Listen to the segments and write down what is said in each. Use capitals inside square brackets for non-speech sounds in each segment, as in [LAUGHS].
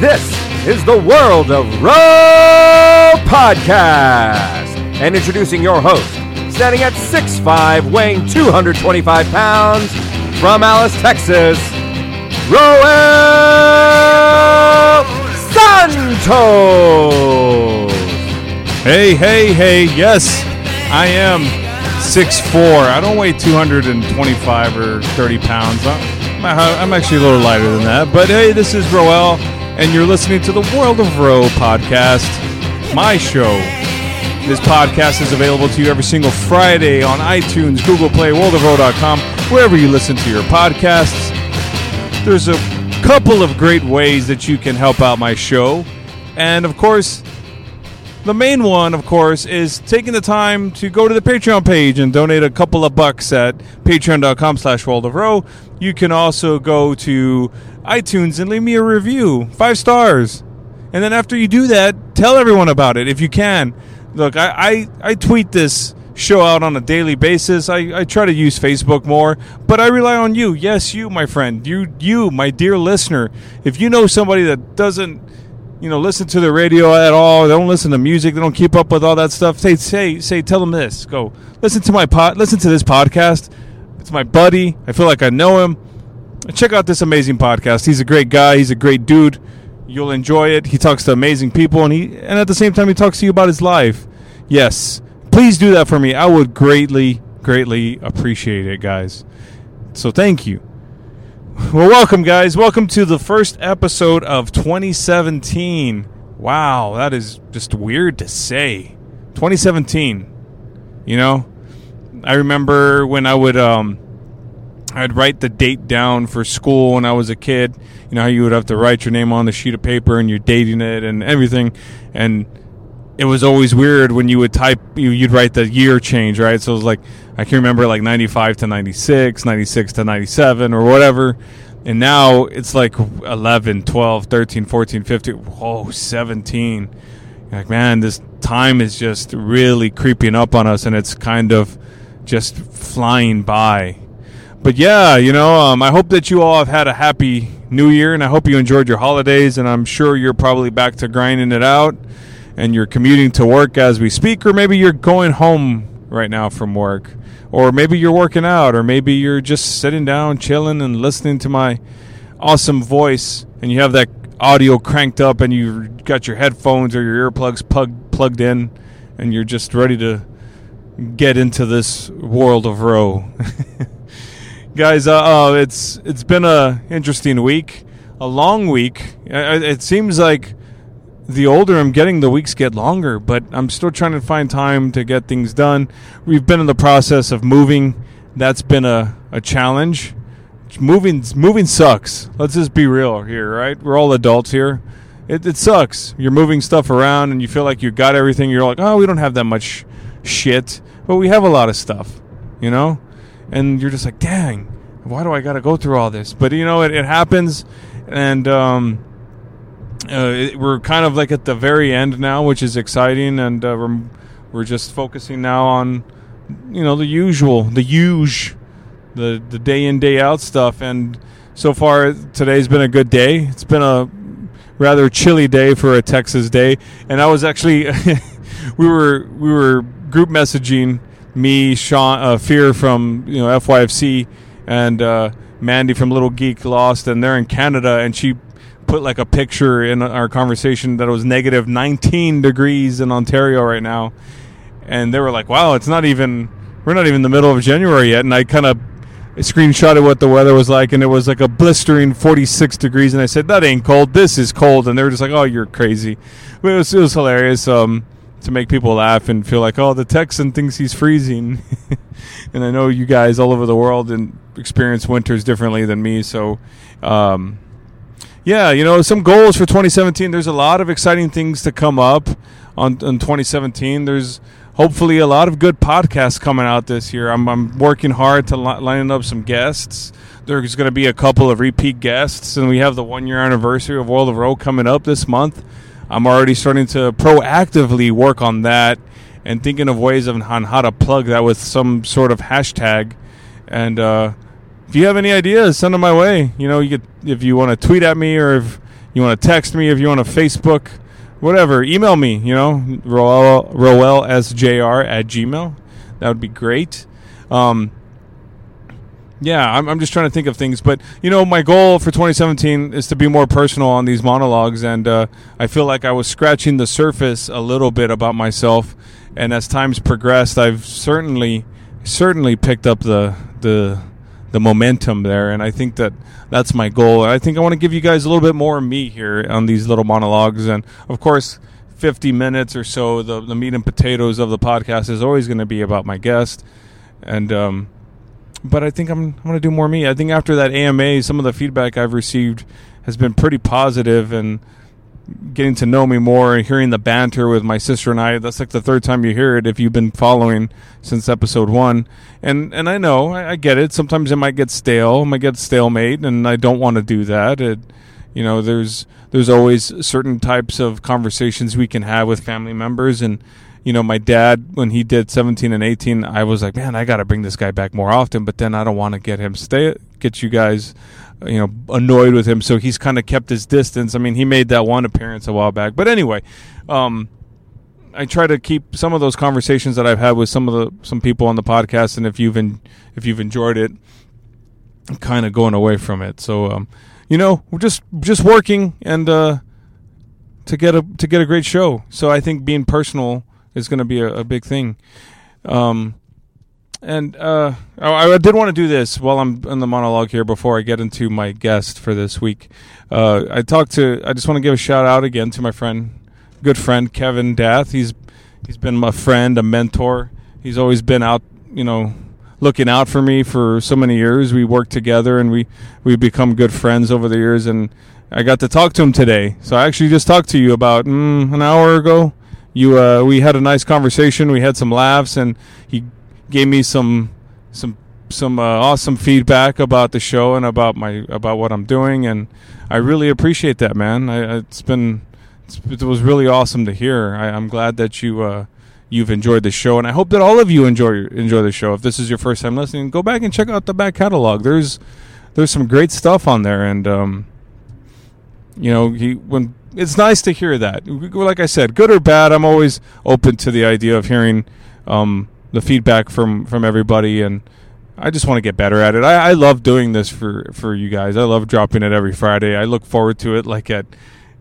This is the World of Row podcast. And introducing your host, standing at 6'5, weighing 225 pounds, from Alice, Texas, Roel Santos. Hey, hey, hey, yes, I am 6'4. I don't weigh 225 or 30 pounds. I'm, I'm actually a little lighter than that. But hey, this is Roel, and you're listening to the World of Row podcast, my show. This podcast is available to you every single Friday on iTunes, Google Play, worldofrow.com, wherever you listen to your podcasts. There's a couple of great ways that you can help out my show. And of course, the main one, of course, is taking the time to go to the Patreon page and donate a couple of bucks at patreon.com slash world of row. You can also go to iTunes and leave me a review, five stars. And then after you do that, tell everyone about it if you can. Look, I, I, I tweet this show out on a daily basis. I, I try to use Facebook more, but I rely on you. Yes, you, my friend. You, you, my dear listener. If you know somebody that doesn't you know, listen to the radio at all. They don't listen to music. They don't keep up with all that stuff. Say, say, say, tell them this. Go listen to my pod. Listen to this podcast. It's my buddy. I feel like I know him. Check out this amazing podcast. He's a great guy. He's a great dude. You'll enjoy it. He talks to amazing people, and he and at the same time he talks to you about his life. Yes, please do that for me. I would greatly, greatly appreciate it, guys. So thank you. Well, welcome, guys. Welcome to the first episode of 2017. Wow, that is just weird to say. 2017. You know, I remember when I would um, I'd write the date down for school when I was a kid. You know how you would have to write your name on the sheet of paper and you're dating it and everything, and it was always weird when you would type you, you'd write the year change right? So it was like i can remember like 95 to 96 96 to 97 or whatever. And now it's like 11 12 13 14 15 oh 17 like man this time is just really creeping up on us and it's kind of just flying by. But yeah you know um, i hope that you all have had a happy new year and i hope you enjoyed your holidays and i'm sure you're probably back to grinding it out and you're commuting to work as we speak, or maybe you're going home right now from work, or maybe you're working out, or maybe you're just sitting down, chilling, and listening to my awesome voice, and you have that audio cranked up, and you've got your headphones or your earplugs plug, plugged in, and you're just ready to get into this world of row. [LAUGHS] Guys, uh, uh, it's it's been a interesting week, a long week. It seems like the older I'm getting, the weeks get longer, but I'm still trying to find time to get things done. We've been in the process of moving. That's been a, a challenge. Moving moving sucks. Let's just be real here, right? We're all adults here. It, it sucks. You're moving stuff around and you feel like you got everything. You're like, oh, we don't have that much shit, but we have a lot of stuff, you know? And you're just like, dang, why do I got to go through all this? But, you know, it, it happens. And, um, uh, we're kind of like at the very end now, which is exciting, and uh, we're we're just focusing now on you know the usual, the huge, the the day in day out stuff. And so far, today's been a good day. It's been a rather chilly day for a Texas day, and I was actually [LAUGHS] we were we were group messaging me, Sean, uh, Fear from you know FYFC, and uh, Mandy from Little Geek Lost, and they're in Canada, and she put like a picture in our conversation that it was negative 19 degrees in Ontario right now, and they were like, "Wow, it's not even we're not even the middle of January yet." And I kind of screenshotted what the weather was like, and it was like a blistering 46 degrees. And I said, "That ain't cold. This is cold." And they were just like, "Oh, you're crazy." But it was, it was hilarious um, to make people laugh and feel like, "Oh, the Texan thinks he's freezing." [LAUGHS] and I know you guys all over the world and experience winters differently than me, so. Um, yeah, you know, some goals for 2017. There's a lot of exciting things to come up on, on 2017. There's hopefully a lot of good podcasts coming out this year. I'm, I'm working hard to li- line up some guests. There's going to be a couple of repeat guests, and we have the one year anniversary of World of Row coming up this month. I'm already starting to proactively work on that and thinking of ways of, on how to plug that with some sort of hashtag. And uh, if you have any ideas, send them my way. You know, you could if you want to tweet at me or if you want to text me, if you want to Facebook, whatever, email me. You know, Roel Roel SJR at Gmail. That would be great. Um, yeah, I'm, I'm just trying to think of things. But, you know, my goal for 2017 is to be more personal on these monologues. And uh, I feel like I was scratching the surface a little bit about myself. And as times progressed, I've certainly, certainly picked up the, the, the momentum there. And I think that that's my goal. I think I want to give you guys a little bit more of me here on these little monologues. And, of course, 50 minutes or so, the, the meat and potatoes of the podcast is always going to be about my guest. And, um, but I think I'm, I'm going to do more me. I think after that AMA, some of the feedback I've received has been pretty positive and getting to know me more and hearing the banter with my sister and I. That's like the third time you hear it if you've been following since episode one. And and I know I, I get it. Sometimes it might get stale, it might get stalemate, and I don't want to do that. It, you know, there's there's always certain types of conversations we can have with family members and you know, my dad when he did 17 and 18, I was like, man, I got to bring this guy back more often. But then I don't want to get him stay, get you guys, you know, annoyed with him. So he's kind of kept his distance. I mean, he made that one appearance a while back. But anyway, um, I try to keep some of those conversations that I've had with some of the some people on the podcast, and if you've in, if you've enjoyed it, I'm kind of going away from it. So, um, you know, we're just just working and uh, to get a to get a great show. So I think being personal is going to be a, a, big thing. Um, and uh, I, I, did want to do this while I'm in the monologue here before I get into my guest for this week. Uh, I talked to. I just want to give a shout out again to my friend, good friend Kevin Dath. He's he's been my friend, a mentor. He's always been out, you know, looking out for me for so many years. We worked together and we we become good friends over the years. And I got to talk to him today. So I actually just talked to you about mm, an hour ago you uh, we had a nice conversation. We had some laughs, and he gave me some some some uh, awesome feedback about the show and about my about what I'm doing, and I really appreciate that, man. I, it's been it's, it was really awesome to hear. I, am glad that you uh, you've enjoyed the show, and I hope that all of you enjoy enjoy the show. If this is your first time listening, go back and check out the back catalog. There's there's some great stuff on there, and um, you know he when it's nice to hear that. Like I said, good or bad, I'm always open to the idea of hearing um, the feedback from from everybody, and I just want to get better at it. I, I love doing this for for you guys. I love dropping it every Friday. I look forward to it. Like at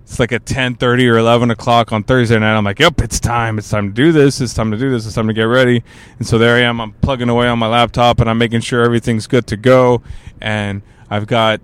it's like at ten thirty or eleven o'clock on Thursday night. I'm like, yep, it's time. It's time to do this. It's time to do this. It's time to get ready. And so there I am. I'm plugging away on my laptop, and I'm making sure everything's good to go. And I've got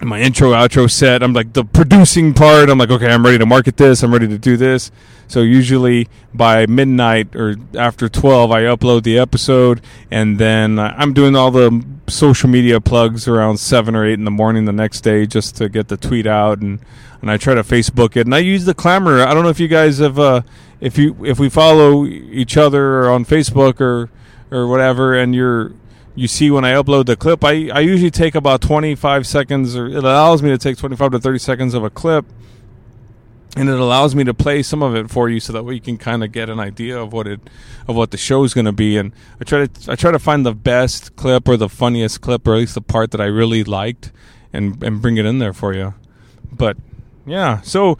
my intro outro set i'm like the producing part i'm like okay i'm ready to market this i'm ready to do this. So usually by midnight or after 12 i upload the episode and then i'm doing all the social media plugs around 7 or 8 in the morning the next day just to get the tweet out and and i try to facebook it and i use the Clammr. I don't know if you guys have uh if you if we follow each other on facebook or or whatever and you're you see when I upload the clip, I, I usually take about 25 seconds, or it allows me to take 25 to 30 seconds of a clip, and it allows me to play some of it for you, so that way you can kind of get an idea of what it of what the show is going to be. And I try to I try to find the best clip or the funniest clip, or at least the part that I really liked, and and bring it in there for you. But yeah, so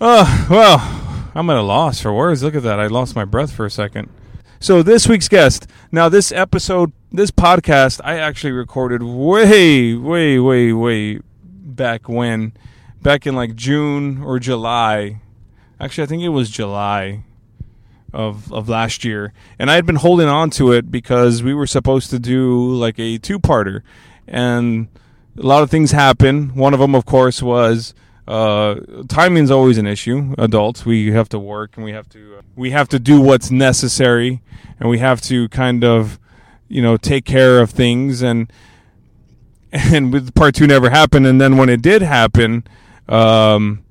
uh well, I'm at a loss for words. Look at that, I lost my breath for a second. So this week's guest. Now this episode, this podcast, I actually recorded way, way, way, way back when, back in like June or July. Actually, I think it was July of of last year, and I had been holding on to it because we were supposed to do like a two parter, and a lot of things happened. One of them, of course, was uh, timing's always an issue. Adults, we have to work and we have to uh, we have to do what's necessary, and we have to kind of you know take care of things and [LAUGHS] and with part two never happened, and then when it did happen. Um,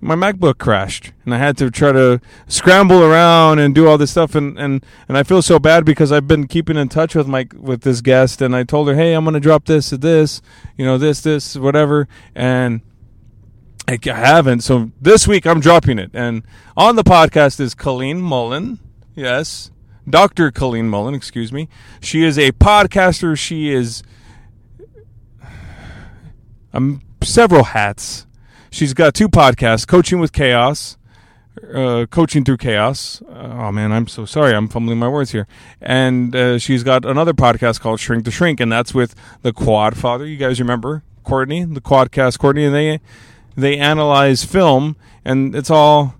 my MacBook crashed and I had to try to scramble around and do all this stuff and, and, and I feel so bad because I've been keeping in touch with my with this guest and I told her, Hey, I'm gonna drop this this, you know, this, this, whatever and I haven't. So this week I'm dropping it. And on the podcast is Colleen Mullen. Yes. Dr. Colleen Mullen, excuse me. She is a podcaster. She is. I'm several hats. She's got two podcasts: Coaching with Chaos, uh, Coaching Through Chaos. oh man, I'm so sorry. I'm fumbling my words here. And uh, she's got another podcast called Shrink to Shrink, and that's with the Quad Father. You guys remember Courtney, the Quadcast Courtney, and they they analyze film, and it's all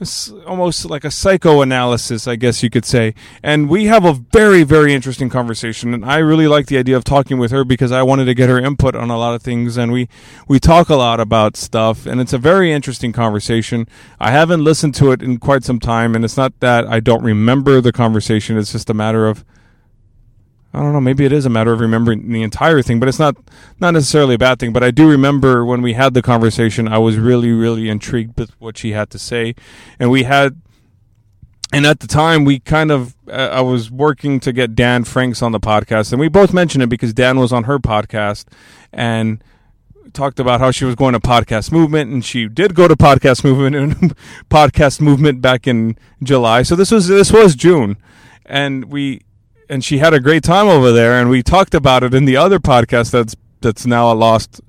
it's almost like a psychoanalysis, I guess you could say. And we have a very, very interesting conversation. And I really like the idea of talking with her because I wanted to get her input on a lot of things. And we, we talk a lot about stuff. And it's a very interesting conversation. I haven't listened to it in quite some time. And it's not that I don't remember the conversation, it's just a matter of I don't know. Maybe it is a matter of remembering the entire thing, but it's not not necessarily a bad thing. But I do remember when we had the conversation, I was really really intrigued with what she had to say, and we had, and at the time we kind of uh, I was working to get Dan Franks on the podcast, and we both mentioned it because Dan was on her podcast, and talked about how she was going to podcast movement and she did go to podcast movement and [LAUGHS] podcast movement back in July. So this was this was June and we and she had a great time over there and we talked about it in the other podcast that's that's now a lost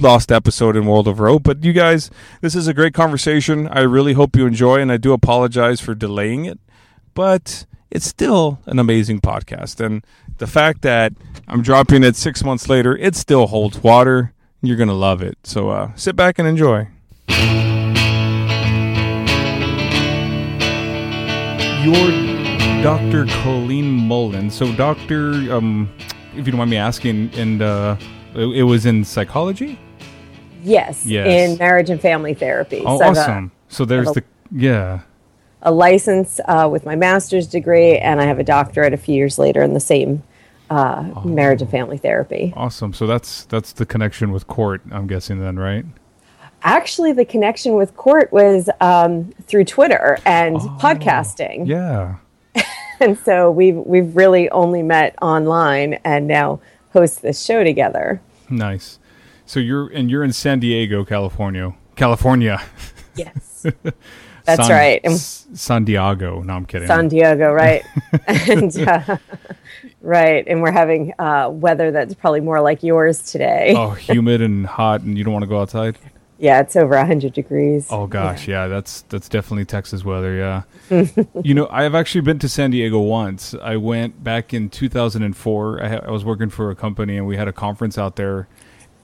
lost episode in World of Row. But you guys, this is a great conversation. I really hope you enjoy and I do apologize for delaying it. But it's still an amazing podcast. And the fact that I'm dropping it six months later, it still holds water. You're gonna love it. So uh, sit back and enjoy. Your Dr. Colleen Mullen. So, Doctor, um, if you don't mind me asking, and uh, it, it, was in psychology. Yes, yes, in marriage and family therapy. Oh, so awesome! A, so there's a, the yeah. A license uh, with my master's degree, and I have a doctorate a few years later in the same uh, oh. marriage and family therapy. Awesome. So that's that's the connection with court. I'm guessing then, right? Actually, the connection with court was um, through Twitter and oh, podcasting. Yeah. [LAUGHS] and so we've we've really only met online and now host this show together. Nice. So you're and you're in San Diego, California. California. Yes. [LAUGHS] That's San, right. And San Diego. No, I'm kidding. San Diego, right? [LAUGHS] and uh, right, and we're having uh, weather that's probably more like yours today. oh, humid and hot, and you don't want to go outside. Yeah, it's over 100 degrees. Oh gosh, yeah, yeah that's that's definitely Texas weather, yeah. [LAUGHS] you know, I've actually been to San Diego once. I went back in 2004. I, ha- I was working for a company and we had a conference out there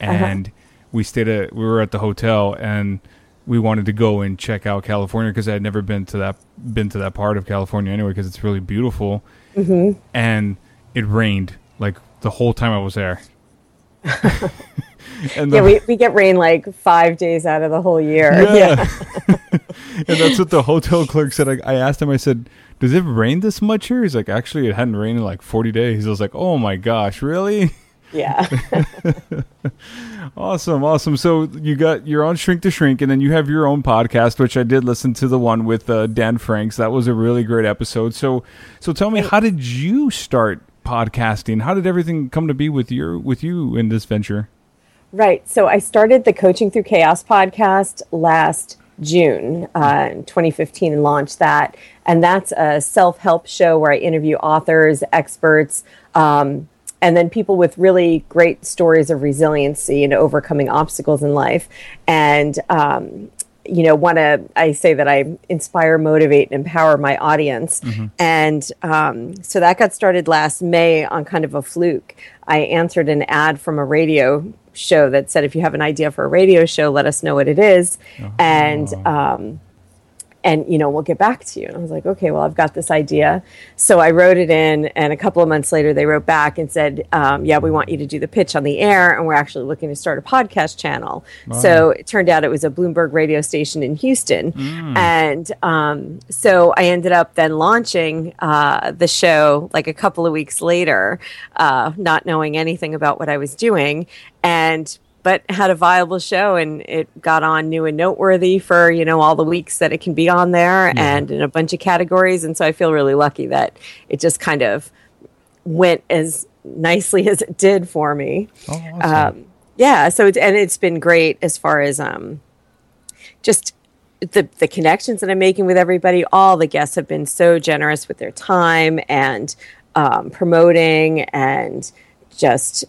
uh-huh. and uh-huh. we stayed at we were at the hotel and we wanted to go and check out California because I had never been to that been to that part of California anyway because it's really beautiful. Mm-hmm. And it rained like the whole time I was there. [LAUGHS] [LAUGHS] and the, yeah, we, we get rain like five days out of the whole year. Yeah. yeah. [LAUGHS] [LAUGHS] and that's what the hotel clerk said. I, I, asked him, I said, Does it rain this much here? He's like, Actually, it hadn't rained in like 40 days. I was like, Oh my gosh, really? Yeah. awesome, awesome. So you got you're on Shrink to Shrink, and then you have your own podcast, which I did listen to the one with uh, Dan Franks. That was a really great episode. So, so tell me, how did you start podcasting? How did everything come to be with your with you in this venture? Right. So I started the Coaching Through Chaos podcast last June uh, 2015 and launched that. And that's a self help show where I interview authors, experts, um, and then people with really great stories of resiliency and overcoming obstacles in life. And um, you know, want to, I say that I inspire, motivate, and empower my audience. Mm-hmm. And um, so that got started last May on kind of a fluke. I answered an ad from a radio show that said, if you have an idea for a radio show, let us know what it is. Oh. And, um, and you know we'll get back to you. And i was like okay well i've got this idea. So i wrote it in and a couple of months later they wrote back and said um, yeah we want you to do the pitch on the air and we're actually looking to start a podcast channel. Wow. so it turned out it was a bloomberg radio station in houston. Mm. and um, so i ended up then launching uh, the show like a couple of weeks later uh, not knowing anything about what i was doing. And but had a viable show and it got on new and noteworthy for you know all the weeks that it can be on there yeah. and in a bunch of categories and so i feel really lucky that it just kind of went as nicely [LAUGHS] as it did for me oh, awesome. um, yeah so it, and it's been great as far as um, just the the connections that i'm making with everybody all the guests have been so generous with their time and um, promoting and just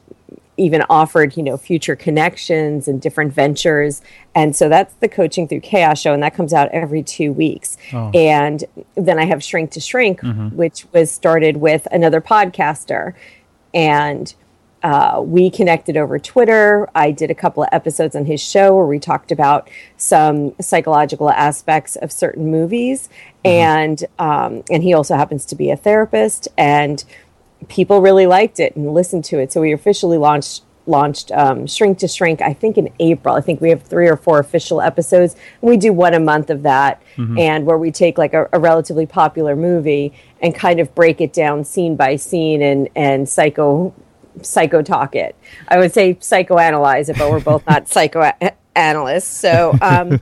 even offered, you know, future connections and different ventures. And so that's the Coaching Through Chaos show, and that comes out every two weeks. Oh. And then I have Shrink to Shrink, which was started with another podcaster. And uh, we connected over Twitter. I did a couple of episodes on his show where we talked about some psychological aspects of certain movies, and um, and he also happens to be a therapist, and people really liked it and listened to it. So we officially launched launched um, Shrink to Shrink. I think in April. I think we have three or four official episodes, and we do one a month of that, and where we take like a, a relatively popular movie and kind of break it down scene by scene and and psycho psycho talk it. I would say psychoanalyze it, but we're both not [LAUGHS] psychoanalysts. So, um,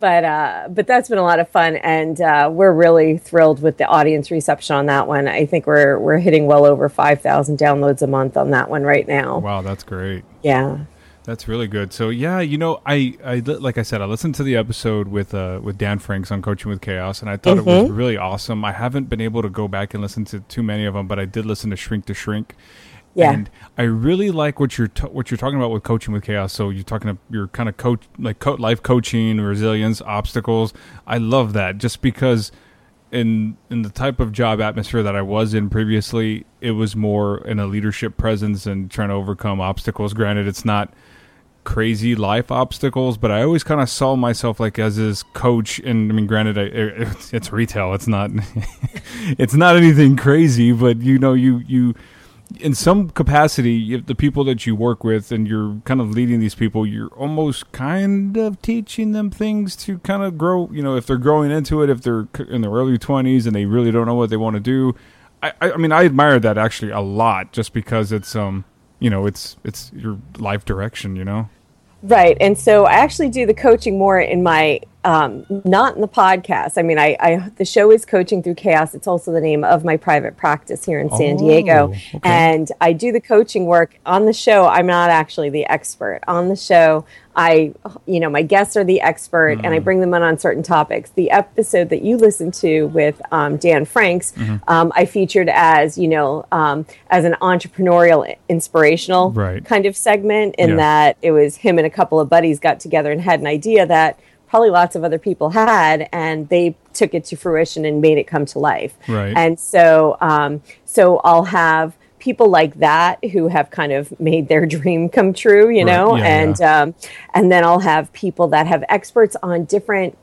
but uh, but that's been a lot of fun, and uh, we're really thrilled with the audience reception on that one. I think we're we're hitting well over five thousand downloads a month on that one right now. Wow, that's great. Yeah. That's really good. So yeah, you know, I, I like I said, I listened to the episode with uh with Dan Franks on Coaching with Chaos, and I thought it was really awesome. I haven't been able to go back and listen to too many of them, but I did listen to Shrink to Shrink. Yeah. And I really like what you're t- what you're talking about with coaching with chaos. So you're talking you're kind of coach like co- life coaching, resilience, obstacles. I love that just because in in the type of job atmosphere that I was in previously, it was more in a leadership presence and trying to overcome obstacles. Granted, it's not crazy life obstacles, but I always kind of saw myself like as his coach. And I mean, granted, I, it's, it's retail; it's not [LAUGHS] it's not anything crazy, but you know, you you in some capacity, the people that you work with and you're kind of leading these people, you're almost kind of teaching them things to kind of grow. You know, if they're growing into it, if they're in their early 20s and they really don't know what they want to do. I, I mean, I admire that actually a lot just because it's, um, you know, it's, it's your life direction, you know? Right. And so I actually do the coaching more in my um, not in the podcast. I mean, I, I the show is Coaching Through Chaos. It's also the name of my private practice here in San Oh, Diego. okay. And I do the coaching work on the show. I'm not actually the expert on the show. I, you know, my guests are the expert, and I Mm. bring them in on certain topics. The episode that you listened to with um, Dan Franks, Mm-hmm. um, I featured as, you know, um, as an entrepreneurial, inspirational Right. kind of segment. In Yeah. that it was him and a couple of buddies got together and had an idea that probably lots of other people had, and they took it to fruition and made it come to life. Right. And so, um, so I'll have people like that who have kind of made their [LAUGHS] dream come true, you Right. know, Yeah, and Um, and then I'll have people that have experts on different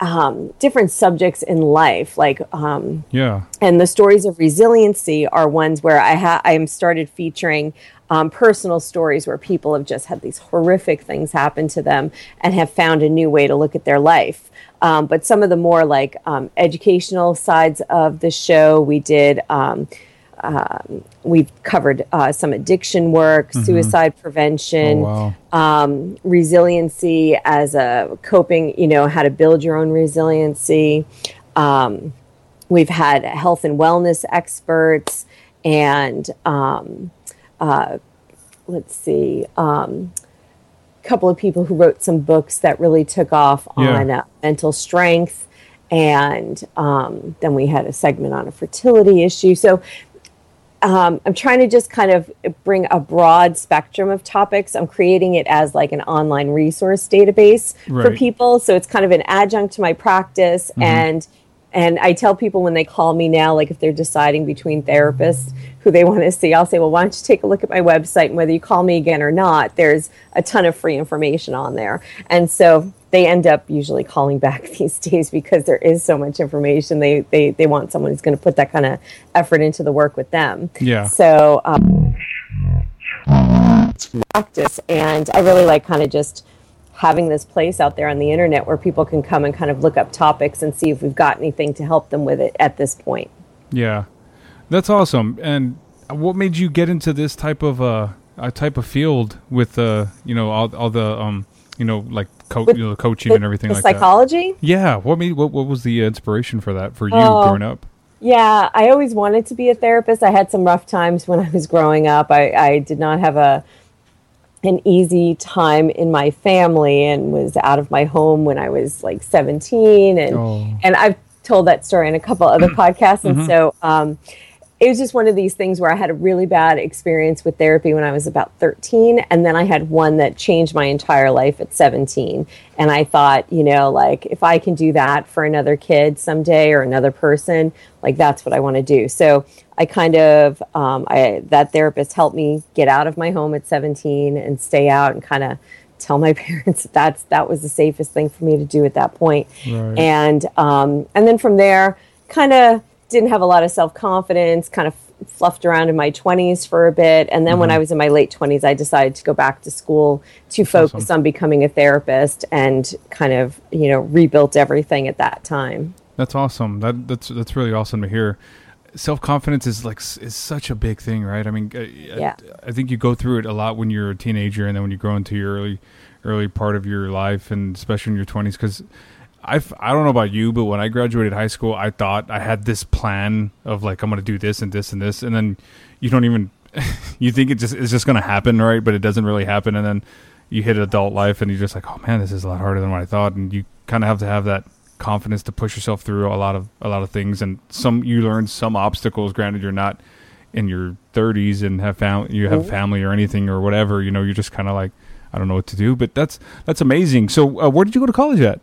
um, different subjects in life, like um, Yeah. and the stories of resiliency are ones where I ha- I am started featuring um, personal stories where people have just had these horrific things happen to them and have found a new way to look at their life. Um, but some of the more like um, educational sides of the show, we did. Um, um, we've covered uh, some addiction work, suicide prevention, Mm-hmm. Oh, wow. um, resiliency as a coping, you know, how to build your own resiliency. Um, we've had health and wellness experts and um, uh, let's see, um, a couple of people who wrote some books that really took off Yeah. on uh, mental strength. And um, then we had a segment on a fertility issue. So um, I'm trying to just kind of bring a broad spectrum of topics. I'm creating it as like an online resource database for people, so it's kind of an adjunct to my practice. And and I tell people when they call me now, like if they're deciding between therapists who they want to see, I'll say, well, why don't you take a look at my website, and whether you call me again or not, there's a ton of free information on there. And so they end up usually calling [LAUGHS] back these days because there is so much information. They they they want someone who's going to put that kind of effort into the work with them. Yeah. So um, practice, and I really like kind of just having this place out there on the internet where people can come and kind of look up topics and see if we've got anything to help them with it at this point. Yeah, that's awesome. And what made you get into this type of uh, a type of field with uh, you know all, all the um, you know like co- With you know, coaching and everything like that? psychology. Yeah. What made what what was the inspiration for that for you Oh. growing up? Yeah, I always wanted to be a therapist. I had some rough times when I was growing up. I, I did not have a an easy time in my family and was out of my home when I was like 17 and Oh. and I've told that story in a couple other podcasts and so um it was just one of these things where I had a really bad experience with therapy when I was about 13. And then I had one that changed my entire life at 17. And I thought, you know, like if I can do that for another kid someday or another person, like that's what I want to do. So I kind of, um, I, that therapist helped me get out of my home at 17 and stay out and kind of tell my [LAUGHS] parents that that's, that was the safest thing for me to do at that point. Right. And, um, and then from there, kind of, didn't have a lot of self confidence, kind of fluffed around in my 20s for a bit. And then mm-hmm. when I was in my late 20s, I decided to go back to school to focus awesome. on becoming a therapist and kind of, you know, rebuilt everything at that time. That's awesome. That that's that's really awesome to hear. Self confidence is like is such a big thing, right? I mean, yeah. I, I think you go through it a lot when you're a teenager, and then when you grow into your early early part of your life, and especially in your 20s, because I I don't know about you, but when I graduated high school, I thought I had this plan of like I'm going to do this and this and this, and then you don't even [LAUGHS] you think it just it's just going to happen, right? But it doesn't really happen, and then you hit adult life, and you're just like, oh man, this is a lot harder than what I thought, and you kind of have to have that confidence to push yourself through a lot of a lot of things, and some you learn some obstacles. Granted, you're not in your 30s and have found you have mm-hmm. family or anything or whatever. You know, you're just kind of like I don't know what to do, but that's that's amazing. So, uh, where did you go to college at?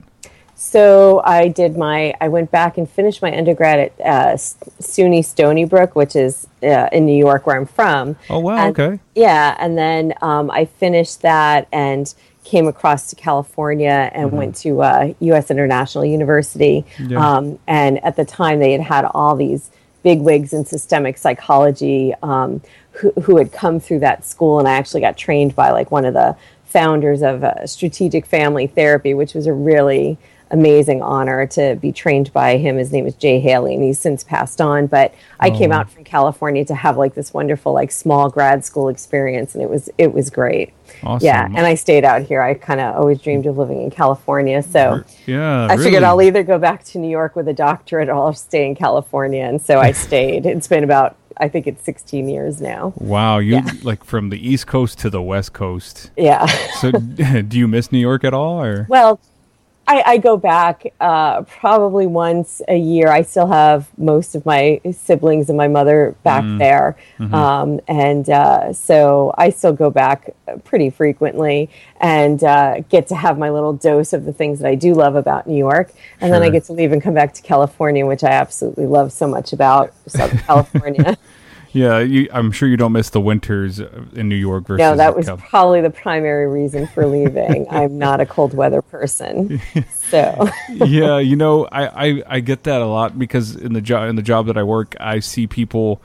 So I did my, I went back and finished my undergrad at uh, SUNY Stony Brook, which is uh, in New York, where I'm from. Oh wow! And, okay. Yeah, and then um, I finished that and came across to California and mm-hmm. went to uh, U.S. International University. Yeah. Um, and at the time, they had had all these big wigs in systemic psychology um, who, who had come through that school, and I actually got trained by like one of the founders of uh, strategic family therapy, which was a really amazing honor to be trained by him. His name is Jay Haley, and he's since passed on. But I oh. came out from California to have like this wonderful like small grad school experience, and it was it was great. Awesome. Yeah, and I stayed out here. I kind of always dreamed of living in California, so yeah, I really? figured I'll either go back to New York with a doctorate or I'll stay in California, and so I [LAUGHS] stayed. it's been about I think it's 16 years now. Wow, you yeah. like from the East Coast to the West Coast. Yeah. so, [LAUGHS] do you miss New York at all, or? Well, I, I go back uh, probably once a year. I still have most of my siblings and my mother back mm. there. Mm-hmm. Um, and uh, so I still go back pretty frequently and uh, get to have my little dose of the things that I do love about New York. And sure. then I get to leave and come back to California, which I absolutely love so much about Southern [LAUGHS] California. Yeah, you, I'm sure you don't miss the winters in New York versus. No, that was probably the primary reason for leaving. [LAUGHS] I'm not a cold weather person, [LAUGHS] so. yeah, you know, I, I, I get that a lot because in the job in the job that I work, I see people,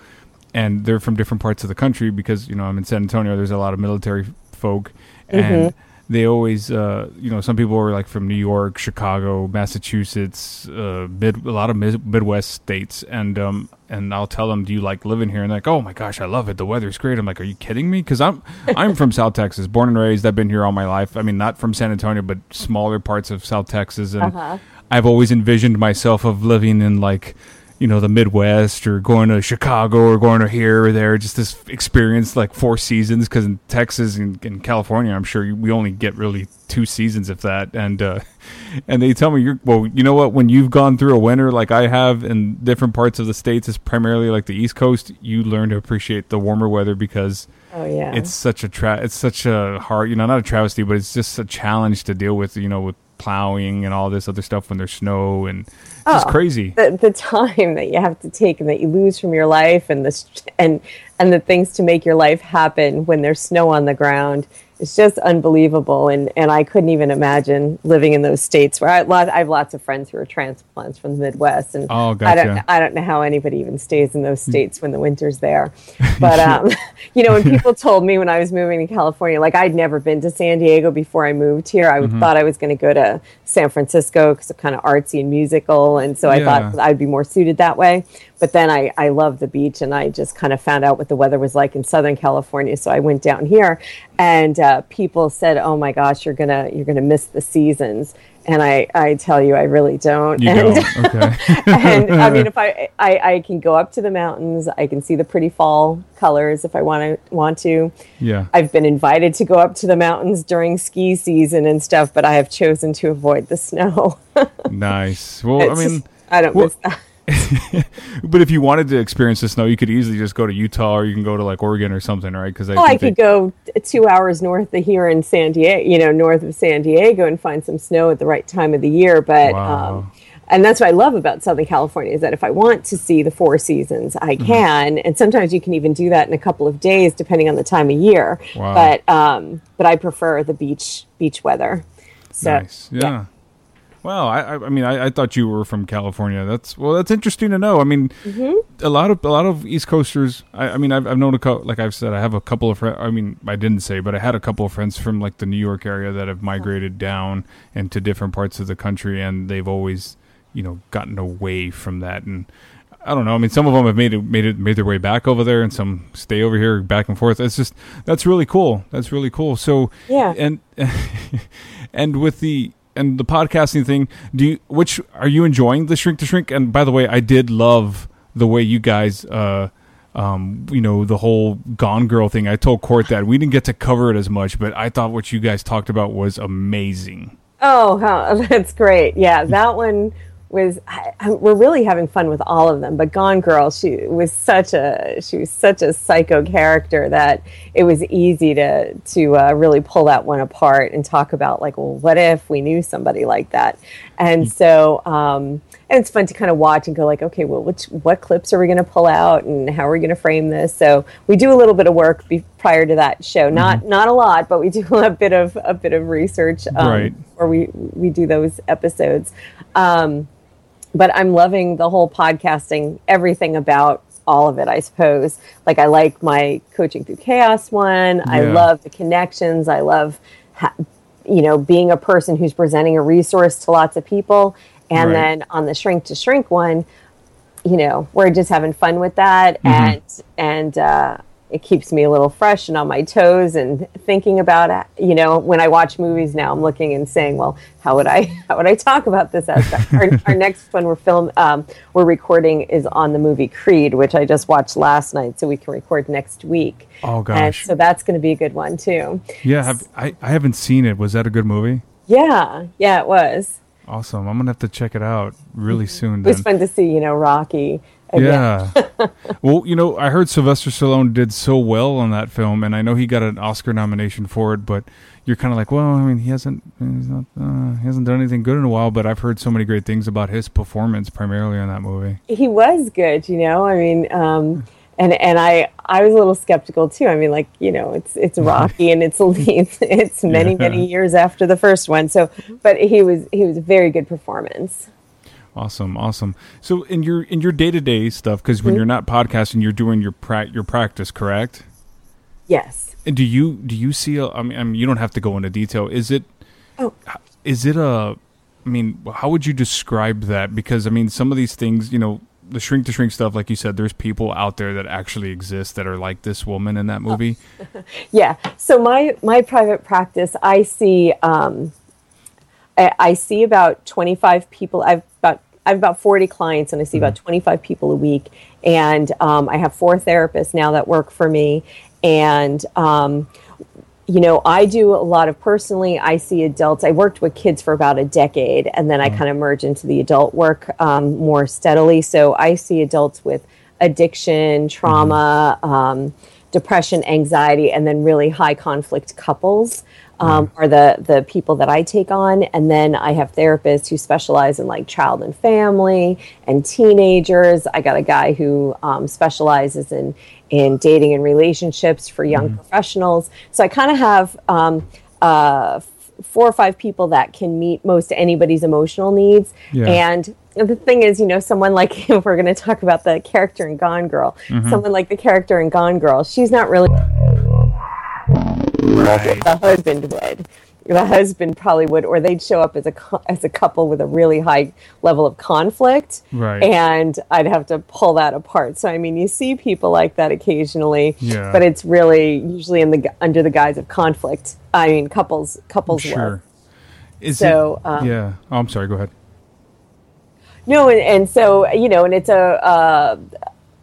and they're from different parts of the country because you know I'm in San Antonio. There's a lot of military folk, and. Mm-hmm they always, uh, you know, some people are like from New York, Chicago, Massachusetts, uh, mid, a lot of mid, Midwest states, and um, and I'll tell them, "Do you like living here?" And they're like, "Oh my gosh, I love it. The weather's great." I'm like, "Are you kidding me?" Because I'm I'm from South Texas, born and raised. I've been here all my life. I mean, not from San Antonio, but smaller parts of South Texas, and uh-huh. I've always envisioned myself of living in like you know the Midwest or going to Chicago or going to here or there. Just this experience like four seasons because in Texas and in California, I'm sure we only get really two seasons if that. And uh, and they tell me you're well. You know what? When you've gone through a winter like I have in different parts of the states, it's primarily like the East Coast. You learn to appreciate the warmer weather because. Oh yeah, it's such a tra- it's such a hard you know not a travesty but it's just a challenge to deal with you know with plowing and all this other stuff when there's snow and oh, it's crazy. The, the time that you have to take and that you lose from your life and the and and the things to make your life happen when there's snow on the ground it's just unbelievable. And, and I couldn't even imagine living in those states where I, I have lots of friends who are transplants from the Midwest. And oh, gotcha. I, don't, I don't know how anybody even stays in those hmm. states when the winter's there. [LAUGHS] But, um, [LAUGHS] you know, when [LAUGHS] people told me when I was moving to California, like I'd never been to San Diego before I moved here, I mm-hmm. thought I was going to go to San Francisco because it's kind of artsy and musical. And so I yeah. thought I'd be more suited that way. But then I, I love the beach and I just kind of found out what the weather was like in Southern California. So I went down here and uh, people said, "Oh my gosh, you're gonna you're gonna miss the seasons." And I, I tell you, I really don't. You and, don't. Okay. [LAUGHS] and I mean, if I, I, I can go up to the mountains, I can see the pretty fall colors if I want to. Want to. Yeah. I've been invited to go up to the mountains during ski season and stuff, but I have chosen to avoid the snow. [LAUGHS] nice. Well, I mean, I don't well, miss that [LAUGHS] but if you wanted to experience the snow, you could easily just go to Utah or you can go to like Oregon or something, right? Because I, oh, I could they... go two hours north of here in San Diego, you know, north of San Diego, and find some snow at the right time of the year. But wow. um, and that's what I love about Southern California is that if I want to see the four seasons, I mm-hmm. can, and sometimes you can even do that in a couple of days, depending on the time of year. Wow. But um, but I prefer the beach beach weather. So, nice. yeah. yeah. Well, I, I mean, I, I, thought you were from California. That's well, that's interesting to know. I mean, mm-hmm. a lot of a lot of East Coasters. I, I mean, I've, I've known a couple. Like I've said, I have a couple of friends. I mean, I didn't say, but I had a couple of friends from like the New York area that have migrated down into different parts of the country, and they've always, you know, gotten away from that. And I don't know. I mean, some of them have made it made it made their way back over there, and some stay over here, back and forth. It's just that's really cool. That's really cool. So yeah, and [LAUGHS] and with the and the podcasting thing, do you which are you enjoying the shrink to shrink? And by the way, I did love the way you guys uh um, you know, the whole Gone Girl thing. I told Court that we didn't get to cover it as much, but I thought what you guys talked about was amazing. Oh, [LAUGHS] that's great. Yeah, that one was I, I, we're really having fun with all of them but gone girl she was such a she was such a psycho character that it was easy to to uh, really pull that one apart and talk about like well what if we knew somebody like that and mm. so um, and it's fun to kind of watch and go like okay well which what clips are we going to pull out and how are we going to frame this so we do a little bit of work be, prior to that show not mm-hmm. not a lot but we do [LAUGHS] a bit of a bit of research um, right. or we we do those episodes um, but I'm loving the whole podcasting, everything about all of it, I suppose. Like, I like my coaching through chaos one. Yeah. I love the connections. I love, ha- you know, being a person who's presenting a resource to lots of people. And right. then on the shrink to shrink one, you know, we're just having fun with that. Mm-hmm. And, and, uh, it keeps me a little fresh and on my toes and thinking about it. You know, when I watch movies now, I'm looking and saying, "Well, how would I [LAUGHS] how would I talk about this aspect?" our, [LAUGHS] our, next one we're film um, we're recording is on the movie Creed, which I just watched last night, so we can record next week. Oh gosh! And so that's going to be a good one too. Yeah, have, I I haven't seen it. Was that a good movie? Yeah, yeah, it was. Awesome. I'm gonna have to check it out really mm-hmm. soon. It was fun to see, you know, Rocky yeah. [LAUGHS] well, you know, I heard Sylvester Stallone did so well on that film, and I know he got an Oscar nomination for it. But you're kind of like, well, I mean, he hasn't, he's not, uh, he hasn't done anything good in a while. But I've heard so many great things about his performance, primarily on that movie. He was good, you know. I mean, um, and and I I was a little skeptical too. I mean, like you know, it's it's Rocky, and it's it's, [LAUGHS] it's many yeah. many years after the first one. So, but he was he was a very good performance. Awesome, awesome. So in your in your day to day stuff, because when mm-hmm. you're not podcasting, you're doing your pra- your practice, correct? Yes. And do you do you see? A, I mean, I mean, you don't have to go into detail. Is it? Oh. Is it a? I mean, how would you describe that? Because I mean, some of these things, you know, the shrink to shrink stuff, like you said, there's people out there that actually exist that are like this woman in that movie. Oh. [LAUGHS] yeah. So my my private practice, I see. Um, I, see about 25 people. I've about I have about 40 clients, and I see mm-hmm. about 25 people a week. And um, I have four therapists now that work for me. And um, you know, I do a lot of personally. I see adults. I worked with kids for about a decade, and then I mm-hmm. kind of merge into the adult work um, more steadily. So I see adults with addiction, trauma, mm-hmm. um, depression, anxiety, and then really high conflict couples um, are the the people that I take on, and then I have therapists who specialize in like child and family and teenagers. I got a guy who um, specializes in in dating and relationships for young mm-hmm. professionals. So I kind of have um, uh, four or five people that can meet most anybody's emotional needs. Yeah. And the thing is, you know, someone like if [LAUGHS] we're going to talk about the character in Gone Girl, mm-hmm. someone like the character in Gone Girl, she's not really [LAUGHS] right. the husband would. The husband probably would, or they'd show up as a as a couple with a really high level of conflict, right? And I'd have to pull that apart. So I mean, you see people like that occasionally, yeah. but it's really usually in the under the guise of conflict. I mean, couples couples sure. work. Is so it, um, yeah. Oh, I'm sorry. Go ahead. No, and, and so you know, and it's a. Uh,